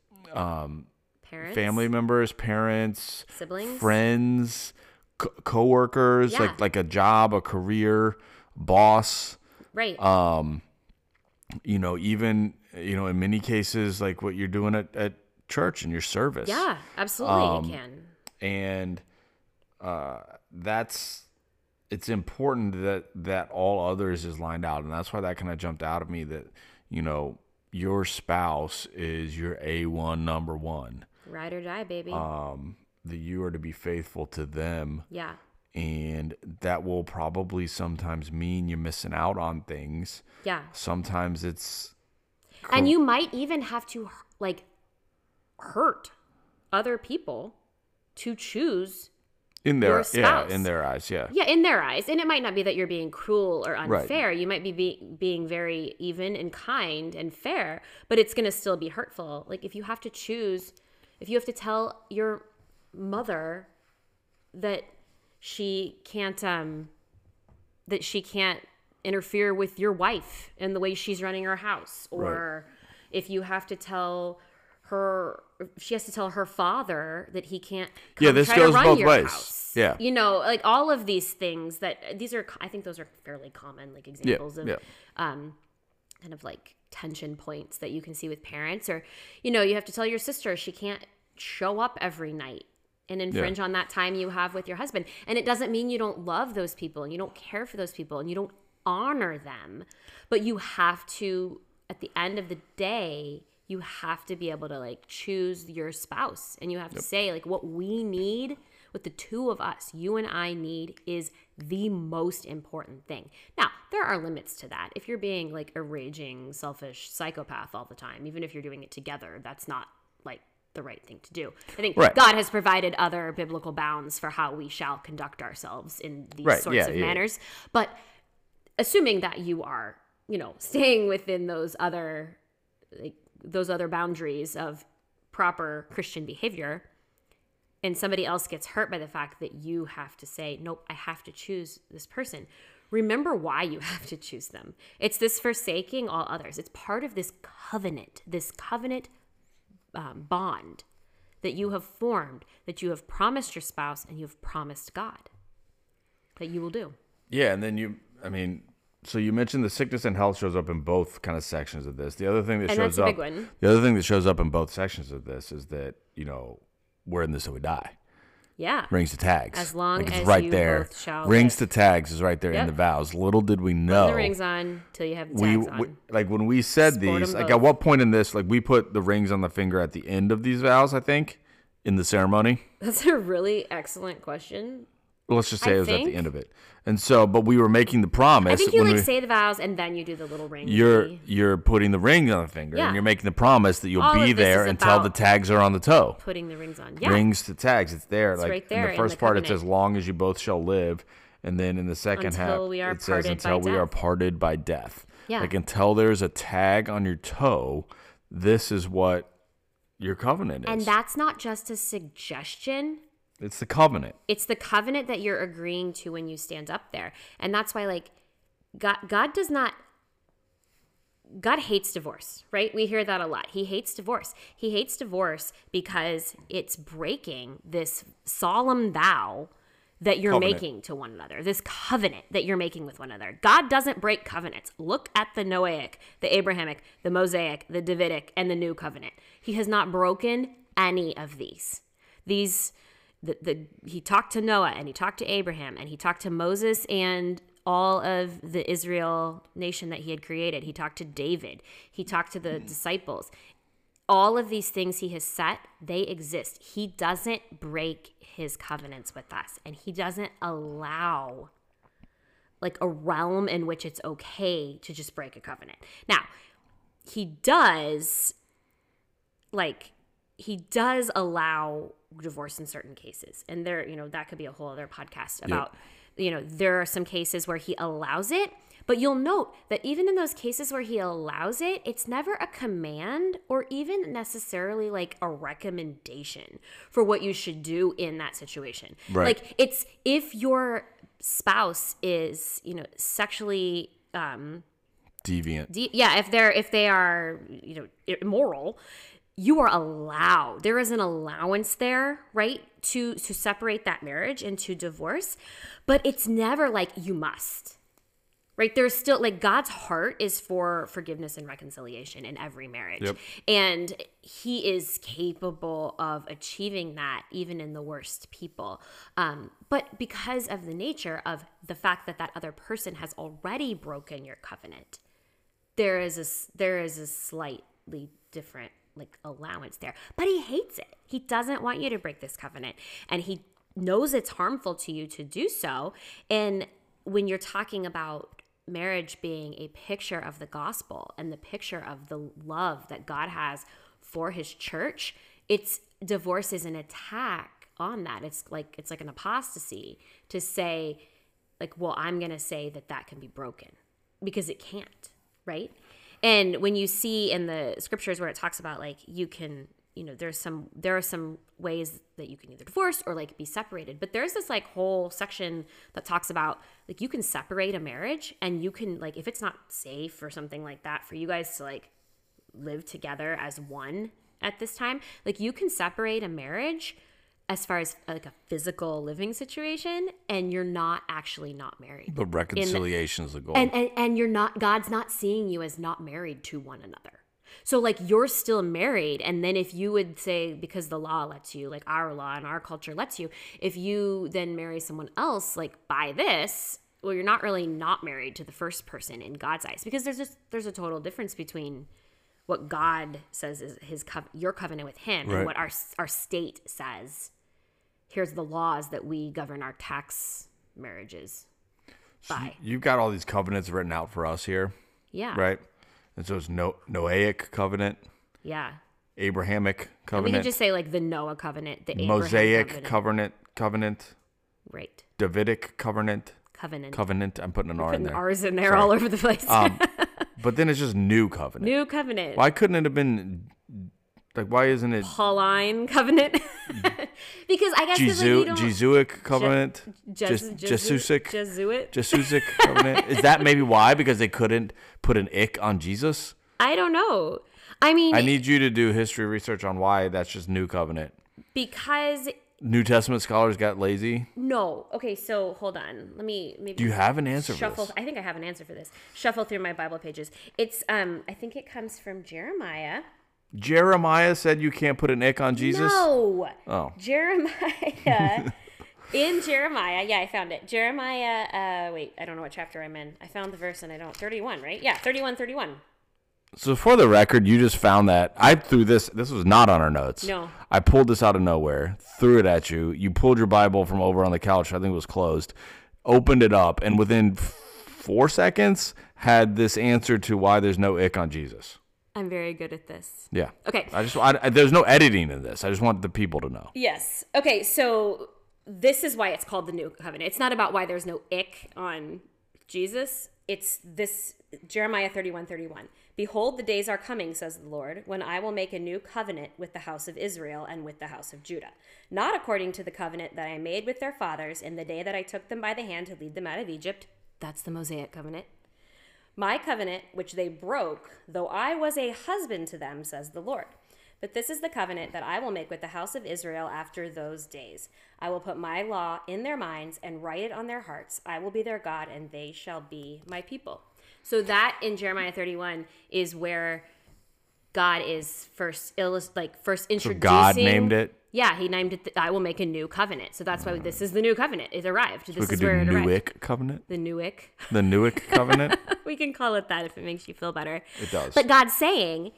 Parents, family members, parents, siblings, friends, co- coworkers, Yeah. like like a job, a career, boss, right? um, you know, even you know, in many cases like what you're doing at, at church and your service. yeah, absolutely, um, you can. and uh, that's it's important that that all others is lined out and that's why that kind of jumped out of me that you know your spouse is your a1 number one Ride or die, baby. um that you are to be faithful to them yeah, and that will probably sometimes mean you're missing out on things yeah. sometimes it's And you might even have to like hurt other people to choose in their yeah in their eyes yeah Yeah, in their eyes. And it might not be that you're being cruel or Right. unfair. You might be, be being very even and kind and fair, but it's going to still be hurtful. Like if you have to choose, if you have to tell your mother that she can't um that she can't interfere with your wife in the way she's running her house or if you have to tell her she has to tell her father that he can't come Yeah, this goes both ways. house. Yeah. you know like all of these things that these are i think those are fairly common like examples of yeah. um kind of like tension points that you can see with parents or you know you have to tell your sister she can't show up every night and infringe on that time you have with your husband. And it doesn't mean you don't love those people and you don't care for those people and you don't honor them but you have to at the end of the day you have to be able to like choose your spouse and you have to say like what we need with the two of us you and i need is the most important thing. Now there are limits to that. If you're being like a raging selfish psychopath all the time even if you're doing it together that's not like the right thing to do. I think Right. god has provided other biblical bounds for how we shall conduct ourselves in these Right, sorts yeah, of yeah. manners. But assuming that you are you know staying within those other like those other boundaries of proper christian behavior and somebody else gets hurt by the fact that you have to say nope i have to choose this person remember why you have to choose them. It's this forsaking all others. It's part of this covenant this covenant um, bond that you have formed that you have promised your spouse and you have promised god that you will do Yeah, and then you, I mean, so you mentioned the sickness and health shows up in both kind of sections of this. The other thing that And shows up, the other thing that shows up in both sections of this is that you know we're in this till we die. Yeah Rings to tags, As long like it's as right you there. Rings live. to tags is right there in the vows. Little did we know. Put the rings on till you have the we, tags on we like when we said Sport these. Like both. at what point in this, like we put the rings on the finger at the end of these vows. I think in the ceremony. that's a really excellent question let's just say I it was at the end of it. And so, but we were making the promise. i think you like we- say the vows and then you do the little ring you're maybe. you're putting the ring on the finger Yeah. and you're making the promise that you'll All be there until the tags are on the toe. putting the rings on yeah Rings to tags, it's there. like right in there the in first the part, it covenant. says, "Long as you both shall live," and then in the second Until half, we are it says, "Until we are parted by death." Yeah. Like until there's a tag on your toe, this is what your covenant is. and that's not just a suggestion it's the covenant. it's the covenant that you're agreeing to when you stand up there. And that's why like god god does not god hates divorce right? We hear that a lot. He hates divorce. He hates divorce because it's breaking this solemn vow that you're Covenant. making to one another this covenant that you're making with one another. God doesn't break covenants. Look at the noahic the abrahamic the mosaic the davidic and the new covenant. He has not broken any of these. These the, the he talked to Noah and he talked to Abraham and he talked to Moses and all of the Israel nation that he had created. He talked to David. He talked to the mm. disciples. All of these things he has set, they exist. He doesn't break his covenants with us and he doesn't allow like a realm in which it's okay to just break a covenant. Now, he does like he does allow divorce in certain cases. And there, you know, that could be a whole other podcast about you know, there are some cases where he allows it, but you'll note that even in those cases where he allows it, it's never a command or even necessarily like a recommendation for what you should do in that situation. Right. Like it's if your spouse is, you know, sexually um Deviant. de- yeah, if they're if they are, you know, immoral, you are allowed. There is an allowance there, right? To to separate that marriage and to divorce, but it's never like you must. Right? There's still like God's heart is for forgiveness and reconciliation in every marriage. Yep. And he is capable of achieving that even in the worst people. Um, but because of the nature of the fact that that other person has already broken your covenant, there is a there is a slightly different like allowance there. But he hates it. He doesn't want you to break this covenant. And he knows it's harmful to you to do so. And when you're talking about marriage being a picture of the gospel and the picture of the love that God has for his church it's divorce is an attack on that. It's like it's like an apostasy to say like well i'm going to say that that can be broken because it can't right and when you see in the scriptures where it talks about like you can you know there's some there are some ways that you can either divorce or like be separated. But there's this like whole section that talks about like you can separate a marriage and you can like if it's not safe or something like that for you guys to like live together as one at this time like you can separate a marriage as far as like a physical living situation and you're not actually not married But reconciliation is the goal. and, and and you're not god's not seeing you as not married to one another so like you're still married and then if you would say because the law lets you like our law and our culture lets you if you then marry someone else like by this well you're not really not married to the first person in god's eyes because there's just there's a total difference between what god says is his your covenant with him Right. and what our our state says here's the laws that we govern our tax marriages by You've got all these covenants written out for us here, yeah right? And so it's no Noahic covenant, yeah Abrahamic And we could just say like the Noah covenant, the Abraham Mosaic covenant. covenant, covenant, right? Davidic covenant, Covenant. covenant. I'm putting an R in there. R's in there all over the place. Um, but then it's just new covenant. New covenant. Why couldn't it have been like? Why isn't it Pauline covenant. because I guess like, Jesu- don't- Jesuic covenant? Jes- Jes- Jesu- Jesusic? Jesuit. Jesusic covenant? Is that maybe why? Because they couldn't put an ick on Jesus? I don't know. I mean, I need you to do history research on why that's just new covenant. because New Testament scholars got lazy. no. Okay, so hold on. Let me maybe. Do you have an answer for shuffle? this? I think I have an answer for this. Shuffle through my Bible pages. It's um. I think it comes from Jeremiah. Jeremiah said you can't put an ick on Jesus. No. Oh, Jeremiah. in Jeremiah, yeah, I found it. Jeremiah, uh, wait, I don't know what chapter I'm in. I found the verse and I don't. 31, right? Yeah, 31, 31. so for the record, you just found that I threw this. This was not on our notes. No. I pulled this out of nowhere, threw it at you. You pulled your Bible from over on the couch. I think it was closed. Opened it up, and within four seconds, had this answer to why there's no ick on Jesus. I'm very good at this. Yeah. Okay. I just I, there's no editing in this. I just want the people to know. Yes. Okay, so this is why it's called the new covenant. It's not about why there's no ick on Jesus. It's this Jeremiah 31 31. Behold, the days are coming, says the Lord, when I will make a new covenant with the house of Israel and with the house of Judah. Not according to the covenant that I made with their fathers in the day that I took them by the hand to lead them out of Egypt. That's the Mosaic covenant. My covenant, which they broke, though I was a husband to them, says the Lord. But this is the covenant that I will make with the house of Israel after those days. I will put my law in their minds and write it on their hearts. I will be their God, and they shall be my people. So that in Jeremiah 31 is where God is first illus- like first introducing. So. God named it. Yeah, he named it. The, I will make a new covenant. So that's why this is the new covenant. It arrived. We This could is do where it arrived. Newick covenant. The Newick. The Newick covenant. we can call it that if it makes you feel better. It does. But God's saying,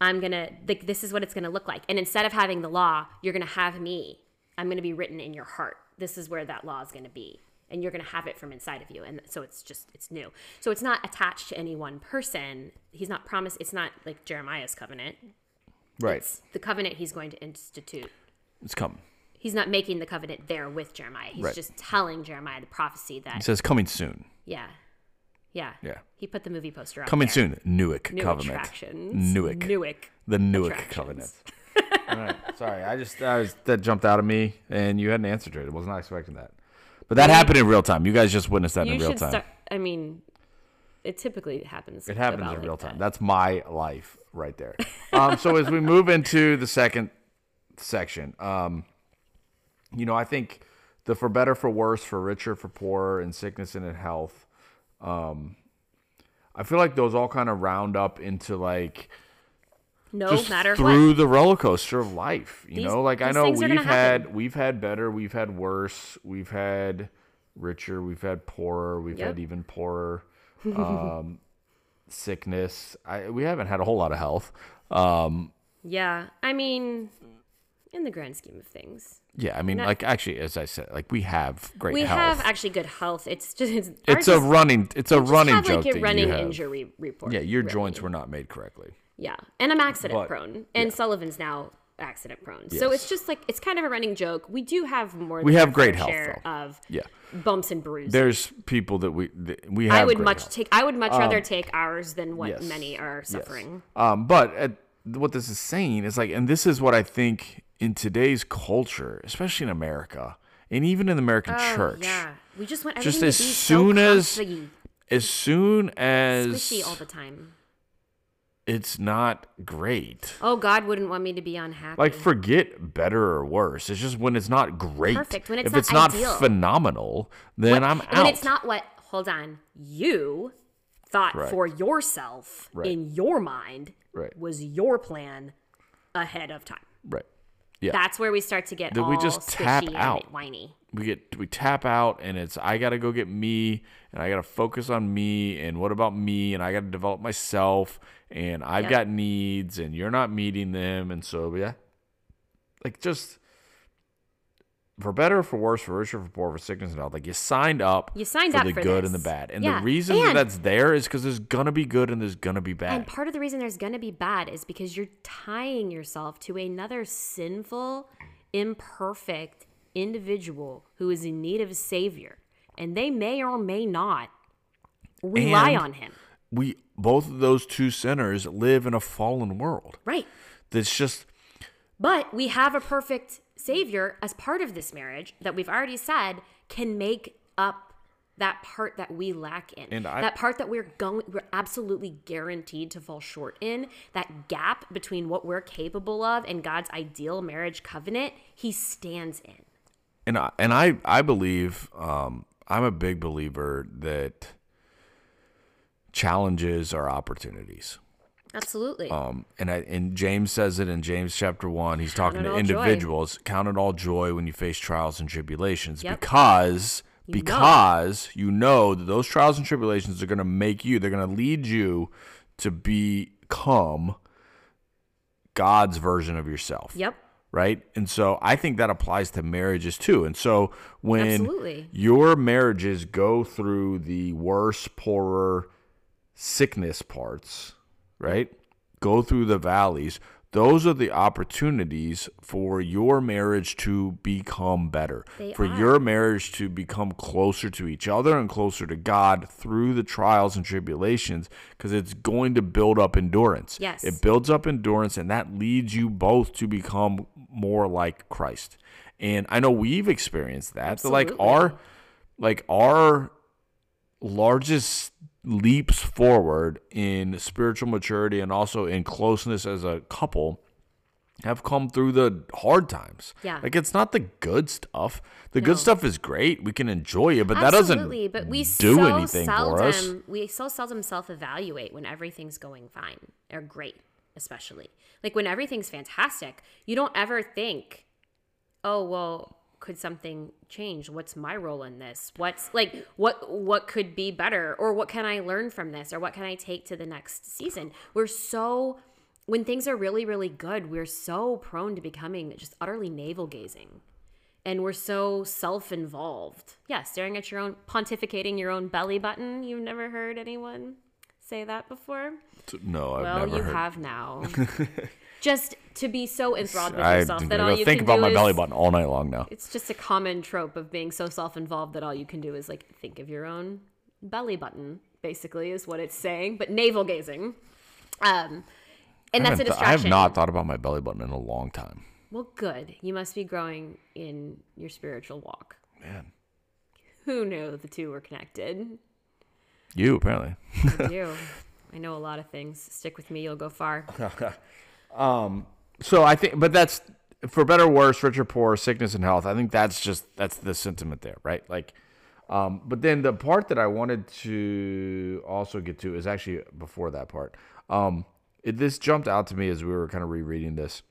I'm gonna like this is what it's gonna look like. And instead of having the law, you're gonna have me. I'm going to be written in your heart. This is where that law is going to be. And you're going to have it from inside of you. And so it's just, it's new. So it's not attached to any one person. He's not promised, it's not like Jeremiah's covenant. Right. It's the covenant he's going to institute. It's coming. He's not making the covenant there with Jeremiah. He's Right. just telling Jeremiah the prophecy It that, says coming soon. yeah. Yeah. Yeah. He put the movie poster up. Coming there. soon. Newick New covenant. attractions. Newick. Newick. The Newick covenant. All right. Sorry, I just I was, that jumped out of me, and you had an answer to it. I was not expecting that. But that happened in real time. You guys just witnessed that You in real time. start. I mean, it typically happens. It happens in like real that. time. That's my life right there. Um, so as we move into the second section, um, you know, I think the for better, for worse, for richer, for poorer, in sickness and in health. Um, I feel like those all kind of round up into like No matter through what. the roller coaster of life. You These- know, like I know we've had we've had better, we've had worse, we've had richer, we've had poorer, we've Yep. had even poorer. Um, sickness. I we haven't had a whole lot of health. Um, Yeah, I mean, in the grand scheme of things, yeah, I mean, Not- like actually, as I said, like we have great we health. have actually good health. It's just it's, it's a is- running, it's a running have joke like a running you have. injury report. Yeah, your really. joints were not made correctly. Yeah, and I'm accident But- prone, and Sullivan's now accident prone. So it's just like it's kind of a running joke. We do have more. We have great health, though. of Yeah, bumps and bruises. there's people that we that we have. I would much health. take. I would much rather take ours than what Yes. many are Yes. suffering. Um, but at, what this is saying is like, and this is what I think in today's culture, especially in America, and even in the American Oh, church, yeah, we just want just as to be soon so as as soon as squishy all the time. It's not great. Oh, God wouldn't want me to be unhappy. Like forget better or worse. It's just when it's not great. Perfect, when it's if not it's not ideal. phenomenal, then I'm out. when it's not what hold on you thought Right. for yourself Right. in your mind Right. was your plan ahead of time right. Yeah. that's where we start to get That all we just tap squishy and out. whiny we get we tap out and it's I got to go get me and I got to focus on me and what about me and I got to develop myself and I've Yep. got needs and you're not meeting them and so yeah like just for better for worse for richer for poor for sickness and health like you signed up You signed for up the for good this. and the bad and Yeah, the reason that that's there is because there's gonna be good and there's gonna be bad and part of the reason there's to be bad is because you're tying yourself to another sinful imperfect individual who is in need of a savior and they may or may not rely And- on him we both of those two sinners live in a fallen world right that's just But we have a perfect savior as part of this marriage that we've already said can make up that part that we lack in. And I- that part that we're going we're absolutely guaranteed to fall short in. That gap between what we're capable of and God's ideal marriage covenant, he stands in. And I, and I I believe um, I'm a big believer that challenges are opportunities. Absolutely. Um, and I, and James says it in James chapter one. He's Count talking to all joy. individuals. Count it all joy when you face trials and tribulations, Yep. because You know. because you know that those trials and tribulations are going to make you. They're going to lead you to become God's version of yourself yep. Right? And so I think that applies to marriages too. And so when Absolutely. your marriages go through the worse, poorer sickness parts, right? Go through the valleys. Those are the opportunities for your marriage to become better, They for are. your marriage to become closer to each other and closer to God through the trials and tribulations, because it's going to build up endurance. Yes. It builds up endurance and that leads you both to become more like Christ. And I know we've experienced that. That like our like our largest leaps forward in spiritual maturity and also in closeness as a couple have come through the hard times. Yeah. Like it's not the good stuff. The No. good stuff is great. We can enjoy it, but that doesn't but we do so anything seldom, for us. We so seldom self-evaluate when everything's going fine or great, especially like when everything's fantastic. You don't ever think, "Oh, well, could something change? What's my role in this? What's like what what could be better, or what can I learn from this, or what can I take to the next season?" We're so when things are really really good, we're so prone to becoming just utterly navel gazing and we're so self-involved. Yeah, staring at your own pontificating your own belly button. You've never heard anyone say that before? No, I've never. well, never you heard. have now. just to be so enthralled with I yourself think that I all you think can about do my is belly button all night long now. it's just a common trope of being so self-involved that all you can do is like think of your own belly button basically is what it's saying but navel gazing um and that's a haven't th- distraction I have not thought about my belly button in a long time. well good you must be growing in your spiritual walk Man, who knew the two were connected you apparently. i do i know a lot of things stick with me you'll go far um, So I think, but that's for better or worse, rich or poor, sickness and health. I think that's just that's the sentiment there, right? Like, um, but then the part that I wanted to also get to is actually before that part. Um, it, this jumped out to me as we were kind of rereading this.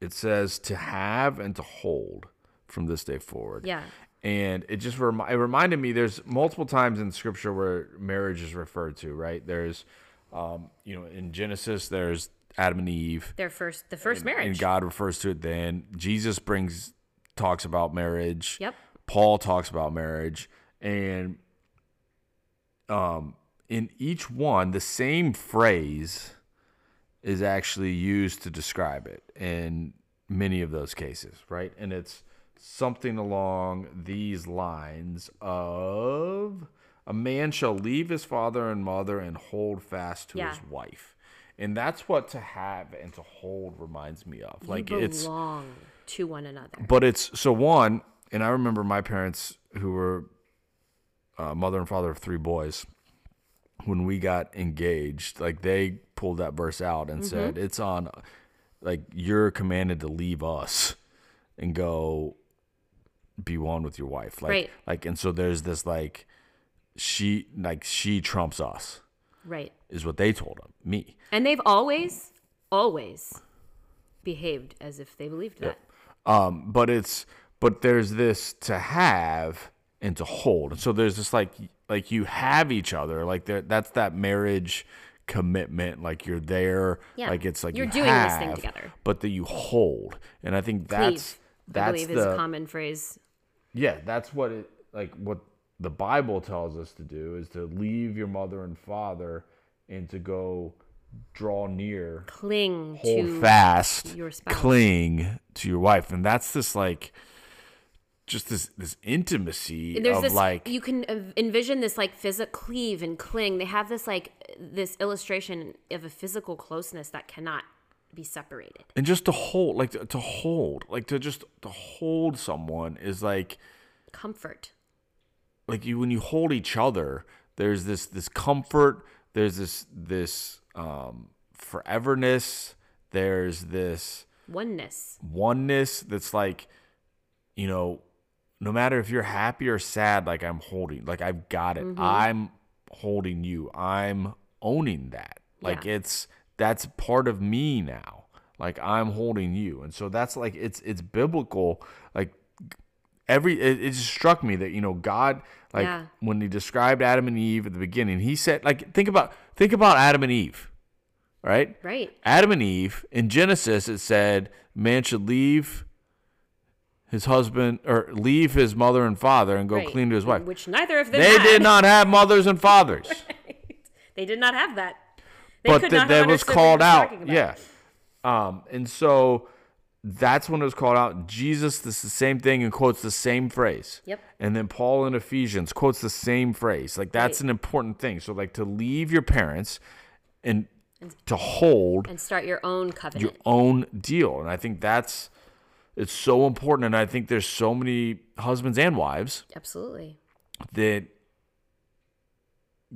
It says to have and to hold from this day forward. yeah and it just remi- it reminded me there's multiple times in scripture where marriage is referred to right? There's um, you know in genesis there's adam and eve. Their first the first and marriage. God refers to it then. Jesus brings talks about marriage. Yep. Paul talks about marriage. And um in each one the same phrase is actually used to describe it in many of those cases right? And it's something along these lines of a man shall leave his father and mother and hold fast to Yeah. his wife and that's what to have and to hold reminds me of like you it's belong to one another but it's so one, and I remember my parents who were uh, mother and father of three boys. When we got engaged, like they pulled that verse out and Mm-hmm. said, "It's on, like you're commanded to leave us and go be one with your wife." Like, Right. like, and so there's this like she, like she trumps us, right is what they told him, me. And they've always, always behaved as if they believed that. Um, but it's but there's this to have and to hold. And so there's this like like you have each other. Like there that's that marriage commitment. Like you're there. Yeah. Like it's like You're you doing this thing together. But that you hold. And I think that's Cleave, I that's believe the is a common phrase. Yeah, that's what it like what the Bible tells us to do is to leave your mother and father and to go draw near Cling hold to fast, your spouse. cling to your wife, and that's this like, just this this intimacy There's of this like, you can envision this like physical cleave and cling. They have this like this illustration of a physical closeness that cannot be separated. and just to hold, like to, to hold, like to just to hold someone is like, Comfort. like you when you hold each other, there's this this comfort, there's this this um foreverness, there's this Oneness. oneness that's like you know no matter if you're happy or sad like i'm holding like i've got it Mm-hmm. i'm holding you i'm owning that like Yeah. it's that's part of me now like i'm holding you and so that's like it's it's biblical like every it, it just struck me that you know god like Yeah. when he described adam and eve at the beginning he said like think about think about adam and eve right Right. Adam and Eve in Genesis it said man should leave his husband or leave his mother and father and go right. clean to his wife. Which neither of them They had. did not have mothers and fathers, They did not have that. They but th- that was called out. Yeah, um, and so that's when it was called out. Jesus, this is the same thing and quotes the same phrase. Yep. And then Paul in Ephesians quotes the same phrase. Like that's Right. an important thing. So like to leave your parents and to hold And start your own covenant. your own deal. And I think that's it's so important. And I think there's so many husbands and wives Absolutely. that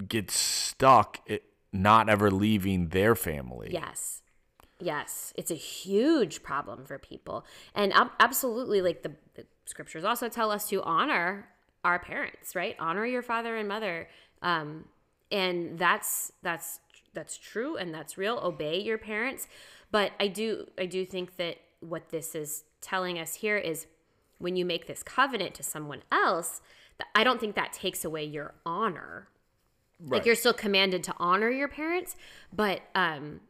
get stuck at not ever leaving their family. Yes. Yes. It's a huge problem for people. And absolutely, like the, the scriptures also tell us to honor our parents, right? Honor your father and mother. Um, and that's, that's, that's true and that's real. Obey your parents. But I do, I do think that what this is telling us here is when you make this covenant to someone else, I don't think that takes away your honor like you're still commanded to honor your parents but um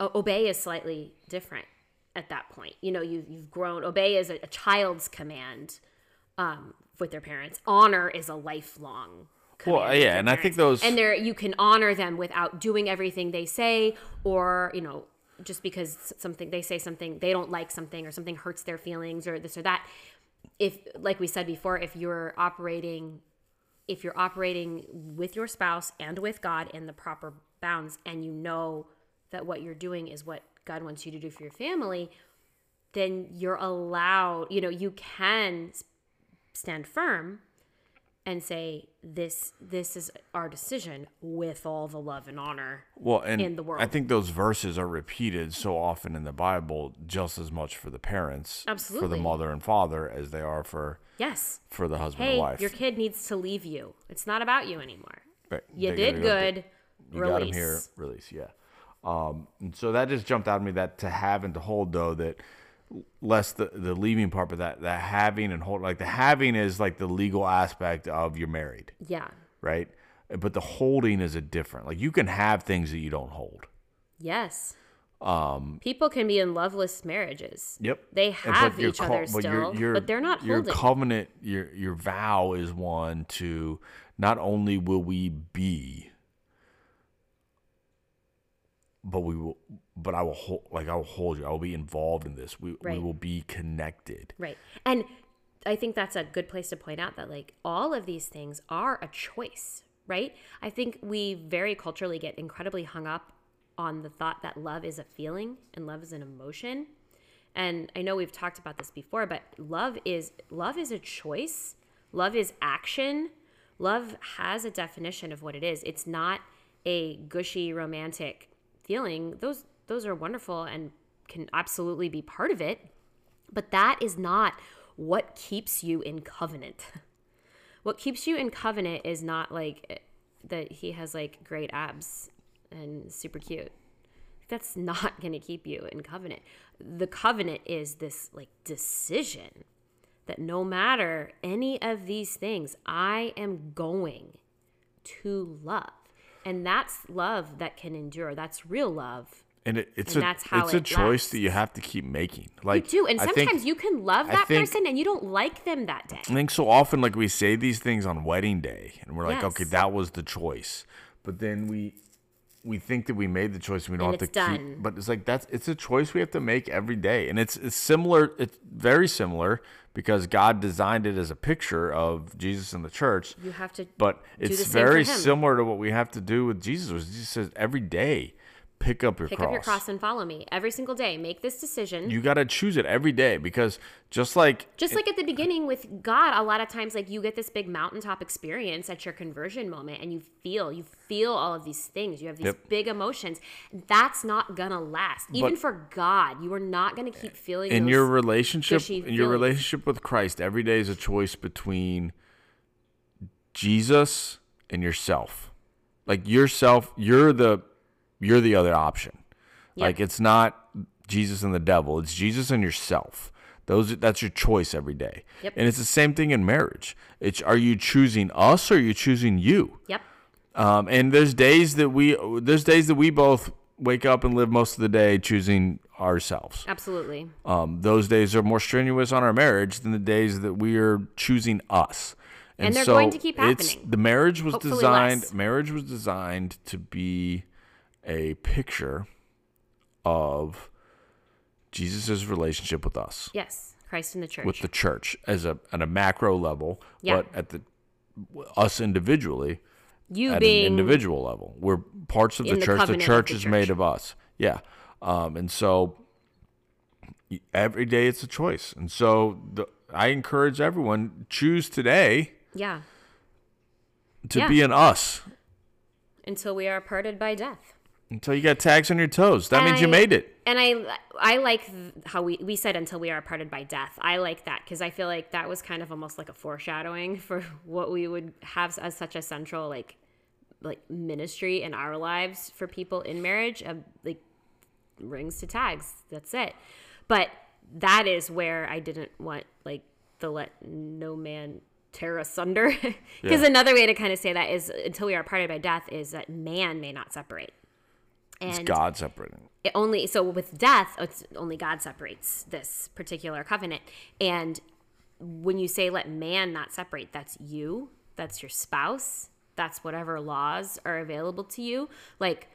obey is slightly different at that point. You know, you you've grown. Obey is a, a child's command um, with their parents. Honor is a lifelong. Well, command with yeah, and I think those- and there you can honor them without doing everything they say, or you know, just because something they say something they don't like something or something hurts their feelings or this or that. If, like we said before, if you're operating if you're operating with your spouse and with God in the proper bounds and you know that what you're doing is what God wants you to do for your family, then you're allowed, you know, you can stand firm and say this this is our decision with all the love and honor. Well, and in the world. I think those verses are repeated so often in the Bible, just as much for the parents, Absolutely. for the mother and father, as they are for Yes. for the husband Hey, and wife. your kid needs to leave you. It's not about you anymore. Right. You They did go good. You release. got him here. Release. Yeah. Um, and so that just jumped out at me that to have and to hold though that less the the leaving part, but that that having and hold like the having is like the legal aspect of you're married, Yeah. right? But the holding is a different. Like you can have things that you don't hold. Yes. Um, People can be in loveless marriages. Yep. They have each co- other still, but they're not your holding. covenant. Your your vow is one to not only will we be, but we will. But I will hold. Like I will hold you. I will be involved in this. We we will be connected. Right. And I think that's a good place to point out that like all of these things are a choice, right? I think we very culturally get incredibly hung up on the thought that love is a feeling and love is an emotion. And I know we've talked about this before, but love is love is a choice. Love is action. Love has a definition of what it is. It's not a gushy romantic Those those are wonderful and can absolutely be part of it. But that is not what keeps you in covenant. what keeps you in covenant is not like eh, that he has like great abs and super cute. That's not going to keep you in covenant. The covenant is this like decision that no matter any of these things, I am going to love. And that's love that can endure. That's real love. And it, it's And a that's how it's a it choice that you have to keep making. Like You do. And I sometimes think, you can love that think- person and you don't like them that day. I think so often like we say these things on wedding day and we're like, Yes. okay, that was the choice. But then we we think that we made the choice and we don't And have to done. keep but it's like that's it's a choice we have to make every day. And it's it's similar it's very similar because God designed it as a picture of Jesus and the church. You have to But it's very similar to what we have to do with Jesus. was Jesus says every day pick up your pick cross. up your cross and follow me every single day. Make this decision. You got to choose it every day because just like Just like at the beginning with God, a lot of times like you get this big mountaintop experience at your conversion moment and you feel you feel all of these things. You have these Yep. big emotions. That's not gonna last. Even But- for God, you are not gonna keep feeling in your relationship in your relationship with Christ, every day is a choice between Jesus and yourself. Like yourself, you're the you're the other option. Yep. Like it's not Jesus and the devil, it's Jesus and yourself. Those that's your choice every day. Yep. And it's the same thing in marriage. It's are you choosing us or are you choosing you? Yep. Um, and there's days that we there's days that we both wake up and live most of the day choosing ourselves. Absolutely. Um, those days are more strenuous on our marriage than the days that we are choosing us. And they're going to keep happening. it's-. The marriage was Hopefully designed. less. Marriage was designed to be a picture of Jesus' relationship with us, Yes. Christ in the church. with the church, as a at a macro level, Yeah. but at the us individually you at being an individual level. We're parts of the in the church. The church the is made of us. Yeah. Um, and so every day it's a choice. And so the, I encourage everyone choose today Yeah. to Yeah. be an us Until we are parted by death. Until you got tags on your toes. That And means you made it. And I I like how we, we said until we are parted by death. I like that because I feel like that was kind of almost like a foreshadowing for what we would have as such a central like like ministry in our lives for people in marriage of like rings to tags. That's it. But that is where I didn't want like the let no man tear asunder. Because Yeah. another way to kind of say that is until we are parted by death is that man may not separate It's God separating. it only so with death it's only god separates this particular covenant. And when you say let man not separate that's you that's your spouse that's whatever laws are available to you like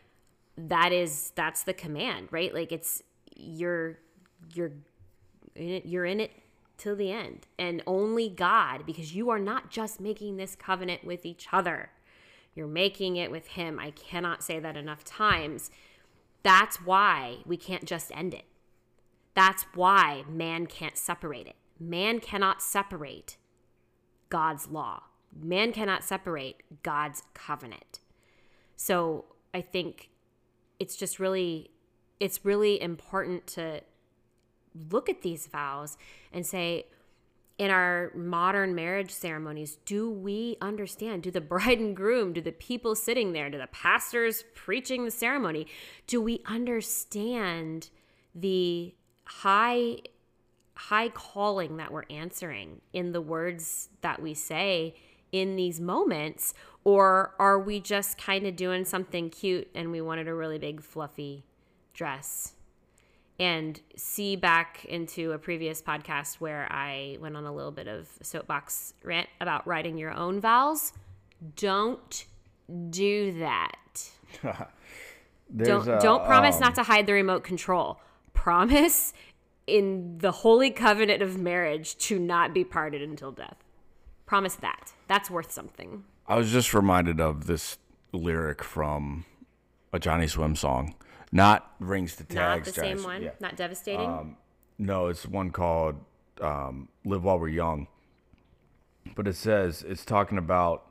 that is that's the command right? Like it's you're you're in it you're in it till the end. And only god because you are not just making this covenant with each other you're making it with him i cannot say that enough times that's why we can't just end it. That's why man can't separate it. Man cannot separate God's law. Man cannot separate God's covenant. So I think it's just really it's really important to look at these vows and say in our modern marriage ceremonies, do we understand? Do the bride and groom, do the people sitting there, do the pastors preaching the ceremony, do we understand the high high calling that we're answering in the words that we say in these moments or are we just kind of doing something cute and we wanted a really big fluffy dress? And see back into a previous podcast where I went on a little bit of soapbox rant about writing your own vows. Don't do that. don't don't promise um, not to hide the remote control. Promise in the holy covenant of marriage to not be parted until death. Promise that. That's worth something. I was just reminded of this lyric from a Johnny Swim song. Not rings to tags. Not the same one. yeah. Not devastating. No, it's one called um, "Live While We're Young," but it says it's talking about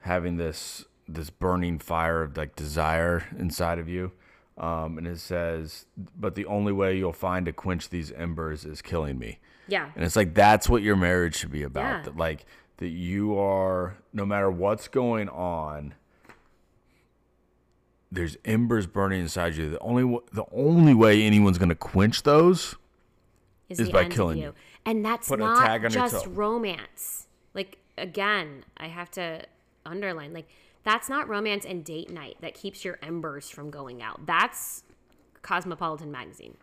having this this burning fire of like desire inside of you, um, and it says, "But the only way you'll find to quench these embers is killing me." yeah. And it's like that's what your marriage should be about. Yeah. That like that you are no matter what's going on, there's embers burning inside you. The only w- the only way anyone's gonna quench those is, is by killing you. you. And that's Put not just romance. Like again, I have to underline like that's not romance and date night that keeps your embers from going out. That's Cosmopolitan magazine.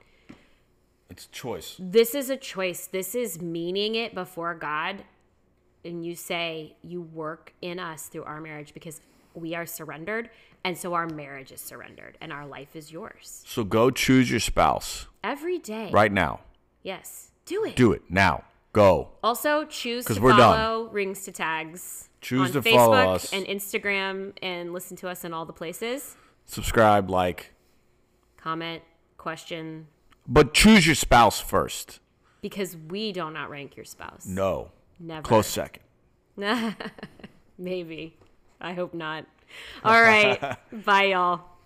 it's choice. This is a choice. This is meaning it before God and you say you work in us through our marriage because we are surrendered and so our marriage is surrendered and our life is yours. So go choose your spouse Every day. right now. Yes. Do it. Do it now. Go. Also, choose to we're done. follow Rings to Tags. Choose on to Facebook follow us. and Instagram and listen to us in all the places. Subscribe, like, Comment, question, but choose your spouse first. because we do not outrank your spouse. No. Never. Close second. Maybe. I hope not. All right. Bye, y'all.